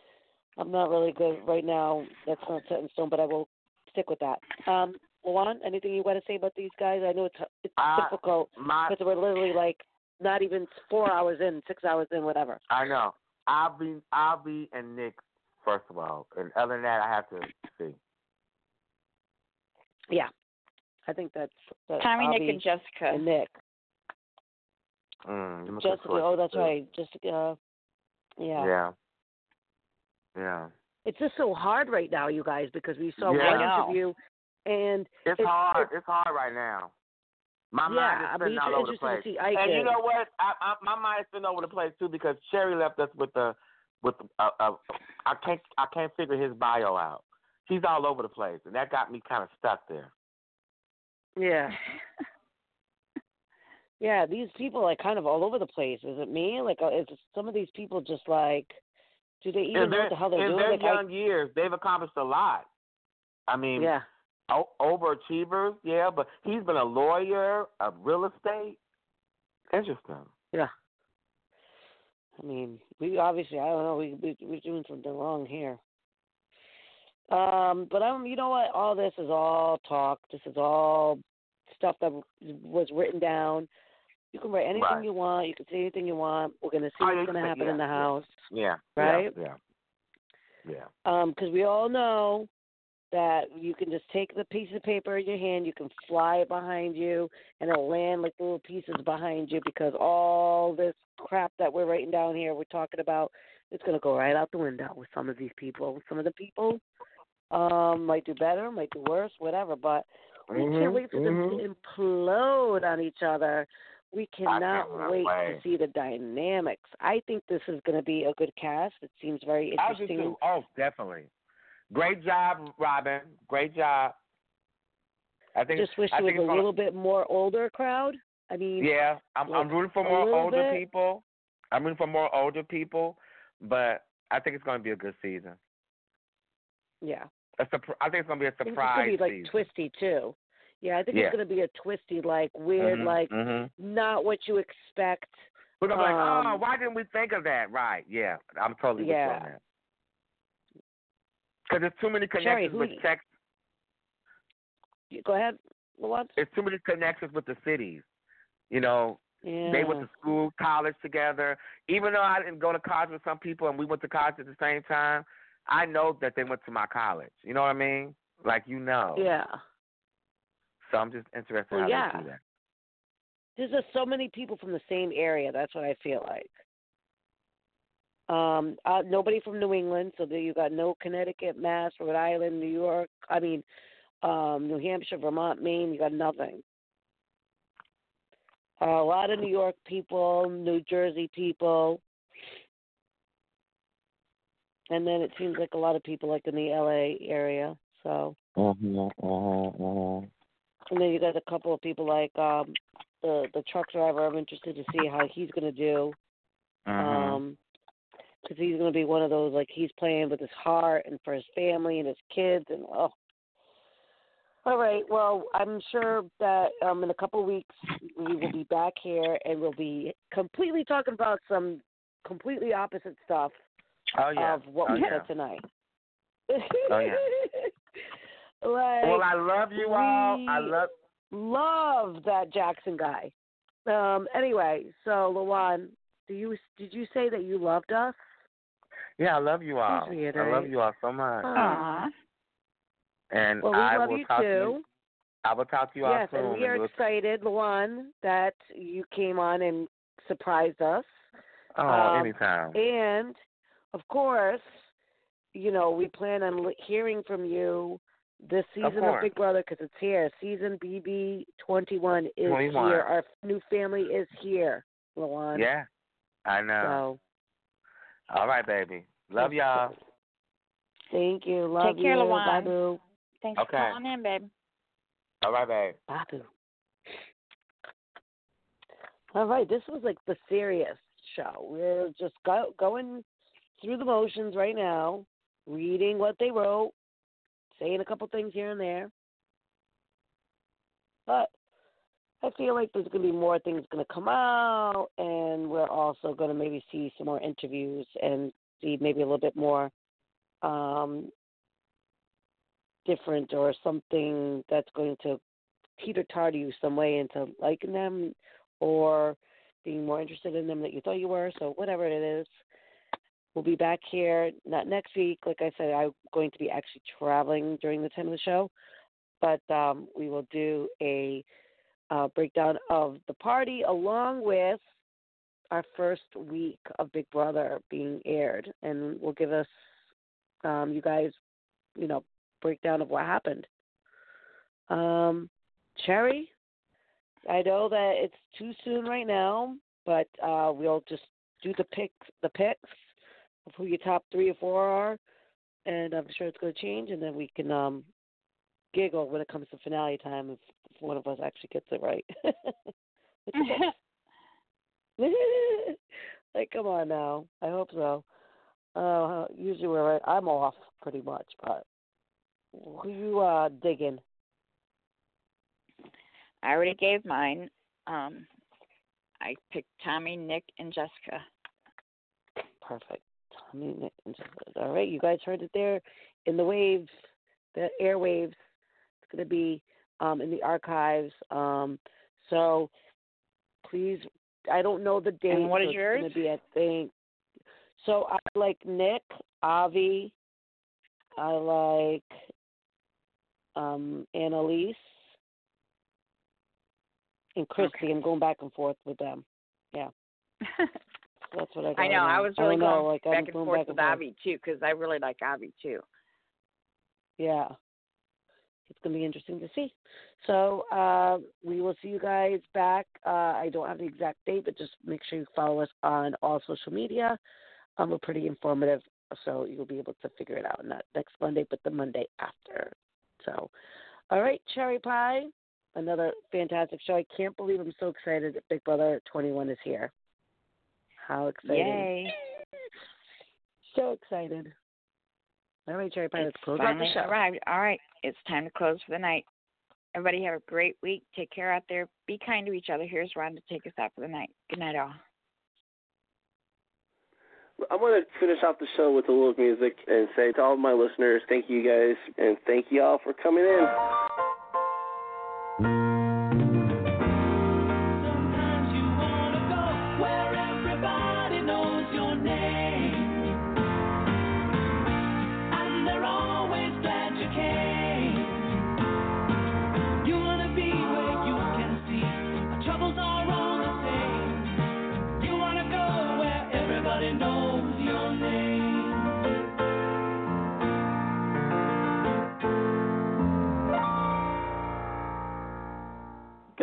I'm not really good right now. That's not set in stone, but I will stick with that. Um, Lawan, anything you want to say about these guys? I know it's it's Uh, difficult My, because we're literally like not even four hours in, six hours in, whatever. I know. Ovi, Ovi, and Nick. First of all, and other than that, I have to see. Yeah, I think that's, that's Tommy, Nick, and Jessica. and Nick. Mm, them are good Jessica. Oh, that's too. right. Jessica. Uh, yeah. Yeah. Yeah. It's just so hard right now, you guys, because we saw Yeah. one I know. interview, and It's It's- hard. It's hard right now. My mind yeah, is I spinning mean, all it's over the place. I and you know what? I, I, my mind is spinning all over the place too because Cherry left us with the with uh, uh, I can't I can't figure his bio out. He's all over the place, and that got me kind of stuck there. Yeah. Yeah, these people are kind of all over the place. Is it me? Like, uh, is some of these people just like, do they even in know what the hell they're in doing? their Like, I- young years, they've accomplished a lot. I mean, yeah, o- overachievers, yeah, but he's been a lawyer, a real estate. Interesting. yeah. I mean, we obviously, I don't know, we, we we're doing something wrong here. Um, but I'm, you know what? All this is all talk. This is all stuff that was written down. You can write anything Right. you want. You can say anything you want. We're gonna see Oh, what's gonna happen yeah, in the house. Yeah. Right? Yeah. Yeah. Um, 'cause we all know that you can just take the piece of paper in your hand, you can fly it behind you, and it'll land like little pieces behind you because all this crap that we're writing down here, we're talking about, it's going to go right out the window with some of these people. Some of the people um, might do better, might do worse, whatever, but we Mhm, can't wait for them mhm. to implode on each other. We cannot wait to see the dynamics. I think this is going to be a good cast. It seems very I do interesting. too. Oh, definitely. Great job, Robin. Great job. I think. just wish I there was a gonna- little bit more older crowd. I mean, Yeah, I'm I'm rooting for more older bit. people. I'm rooting for more older people, but I think it's going to be a good season. yeah. A surpri- I think it's going to be a surprise it's gonna be like season. twisty too. Yeah, I think Yeah. it's gonna be a twisty, like weird, Mhm, like mhm. not what you expect. We're gonna be like, oh, um, why didn't we think of that? Right? Yeah, I'm totally with you Yeah. on that. Because there's too many connections who with Texas. You- Go ahead. What? There's too many connections with the cities. You know, Yeah. They went to school, college together. Even though I didn't go to college with some people and we went to college at the same time, I know that they went to my college. You know what I mean? Like you know. Yeah. So I'm just interested Well, how yeah. they do that. There's just so many people from the same area. That's what I feel like. Um, uh, nobody from New England, so there you got no Connecticut, Mass, Rhode Island, New York. I mean, um, New Hampshire, Vermont, Maine. You got nothing. Uh, a lot of New York people, New Jersey people, and then it seems like a lot of people like in the LA area. So, Mm-hmm, mm-hmm, and then you got a couple of people like um, the the truck driver. I'm interested to see how he's going to do. mm-hmm. Um, because he's going to be one of those like he's playing with his heart and for his family and his kids and oh. All right. Well, I'm sure that um in a couple of weeks we will be back here and we'll be completely talking about some completely opposite stuff oh yeah. of what oh, we yeah. said tonight. Oh, yeah. like, Well, I love you all. I love. love that Jackson guy. Um. Anyway, so Lawan, do you did you say that you loved us? Yeah, I love you all. I love you all so much. Aw. And Well, we I love will you talk too. to you. I will talk to you all yes, soon. and we are we'll- excited, Lawan, that you came on and surprised us. oh, um, anytime. And of course, you know, we plan on hearing from you this season of, course. Big Brother because it's here. Season BB 21 is 21. here. Our new family is here, Lawan. yeah, I know. So, All right, baby. Love y'all. thank you. Love Take care, you. Lawan. Bye, boo. Thanks Okay. for calling in, babe. All right, babe. Babu. All right, this was like the serious show. We're just go, going through the motions right now, reading what they wrote, saying a couple things here and there. But I feel like there's going to be more things going to come out, and we're also going to maybe see some more interviews and see maybe a little bit more um, different or something that's going to teeter totter you some way into liking them or being more interested in them that you thought you were. So whatever it is, we'll be back here not next week. Like I said, I'm going to be actually traveling during the time of the show, but um, we will do a uh, breakdown of the party along with our first week of Big Brother being aired, and we'll give us um, you guys, you know, breakdown of what happened. Um, Cherry, I know that it's too soon right now, but uh, we'll just do the picks, the picks of who your top three or four are, and I'm sure it's going to change, and then we can um, giggle when it comes to finale time if, if one of us actually gets it right. What's your picks? like, come on now. I hope so. Uh, usually we're right. I'm off pretty much, but who you uh digging? I already gave mine. Um, I picked Tommy, Nick, and Jessica. Perfect. Tommy, Nick, and Jessica. All right, you guys heard it there in the waves, the airwaves. Going to be um, in the archives. Um, so please, I don't know the date. And what is so it's yours? Going to be, I think. So I like Nick, Ovi. I like um, Analyse and Christie. Okay. I'm going back and forth with them. Yeah, that's what I. I know. I was really know, going like, I'm back and going forth back with forth. Ovi too because I really like Ovi too. Yeah. It's going to be interesting to see. So uh, we will see you guys back. Uh, I don't have the exact date, but just make sure you follow us on all social media. Um, we're pretty informative, so you'll be able to figure it out not next Monday, but the Monday after. So, all right, Cherry Pie, another fantastic show. I can't believe I'm so excited that Big Brother 21 is here. How exciting! Yay! So excited. All right, Cherry Pie, It's let's close out the finally show. arrived. All right, it's time to close for the night. Everybody have a great week. Take care out there. Be kind to each other. Here's Ron to take us out for the night. Good night, all. I want to finish off the show with a little music and say to all of my listeners, thank you guys, and thank you all for coming in.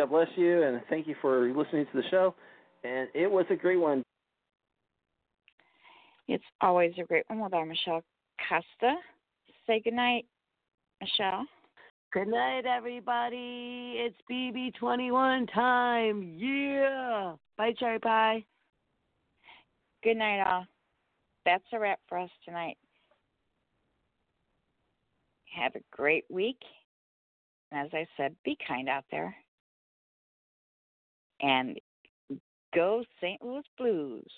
God bless you, and thank you for listening to the show. And it was a great one. It's always a great one with our Michelle Costa. Say good night, Michelle. Good night, everybody. It's BB21 time. Yeah. Bye, Cherry Pie. Good night, all. That's a wrap for us tonight. Have a great week. And as I said, be kind out there. And go St. Louis Blues.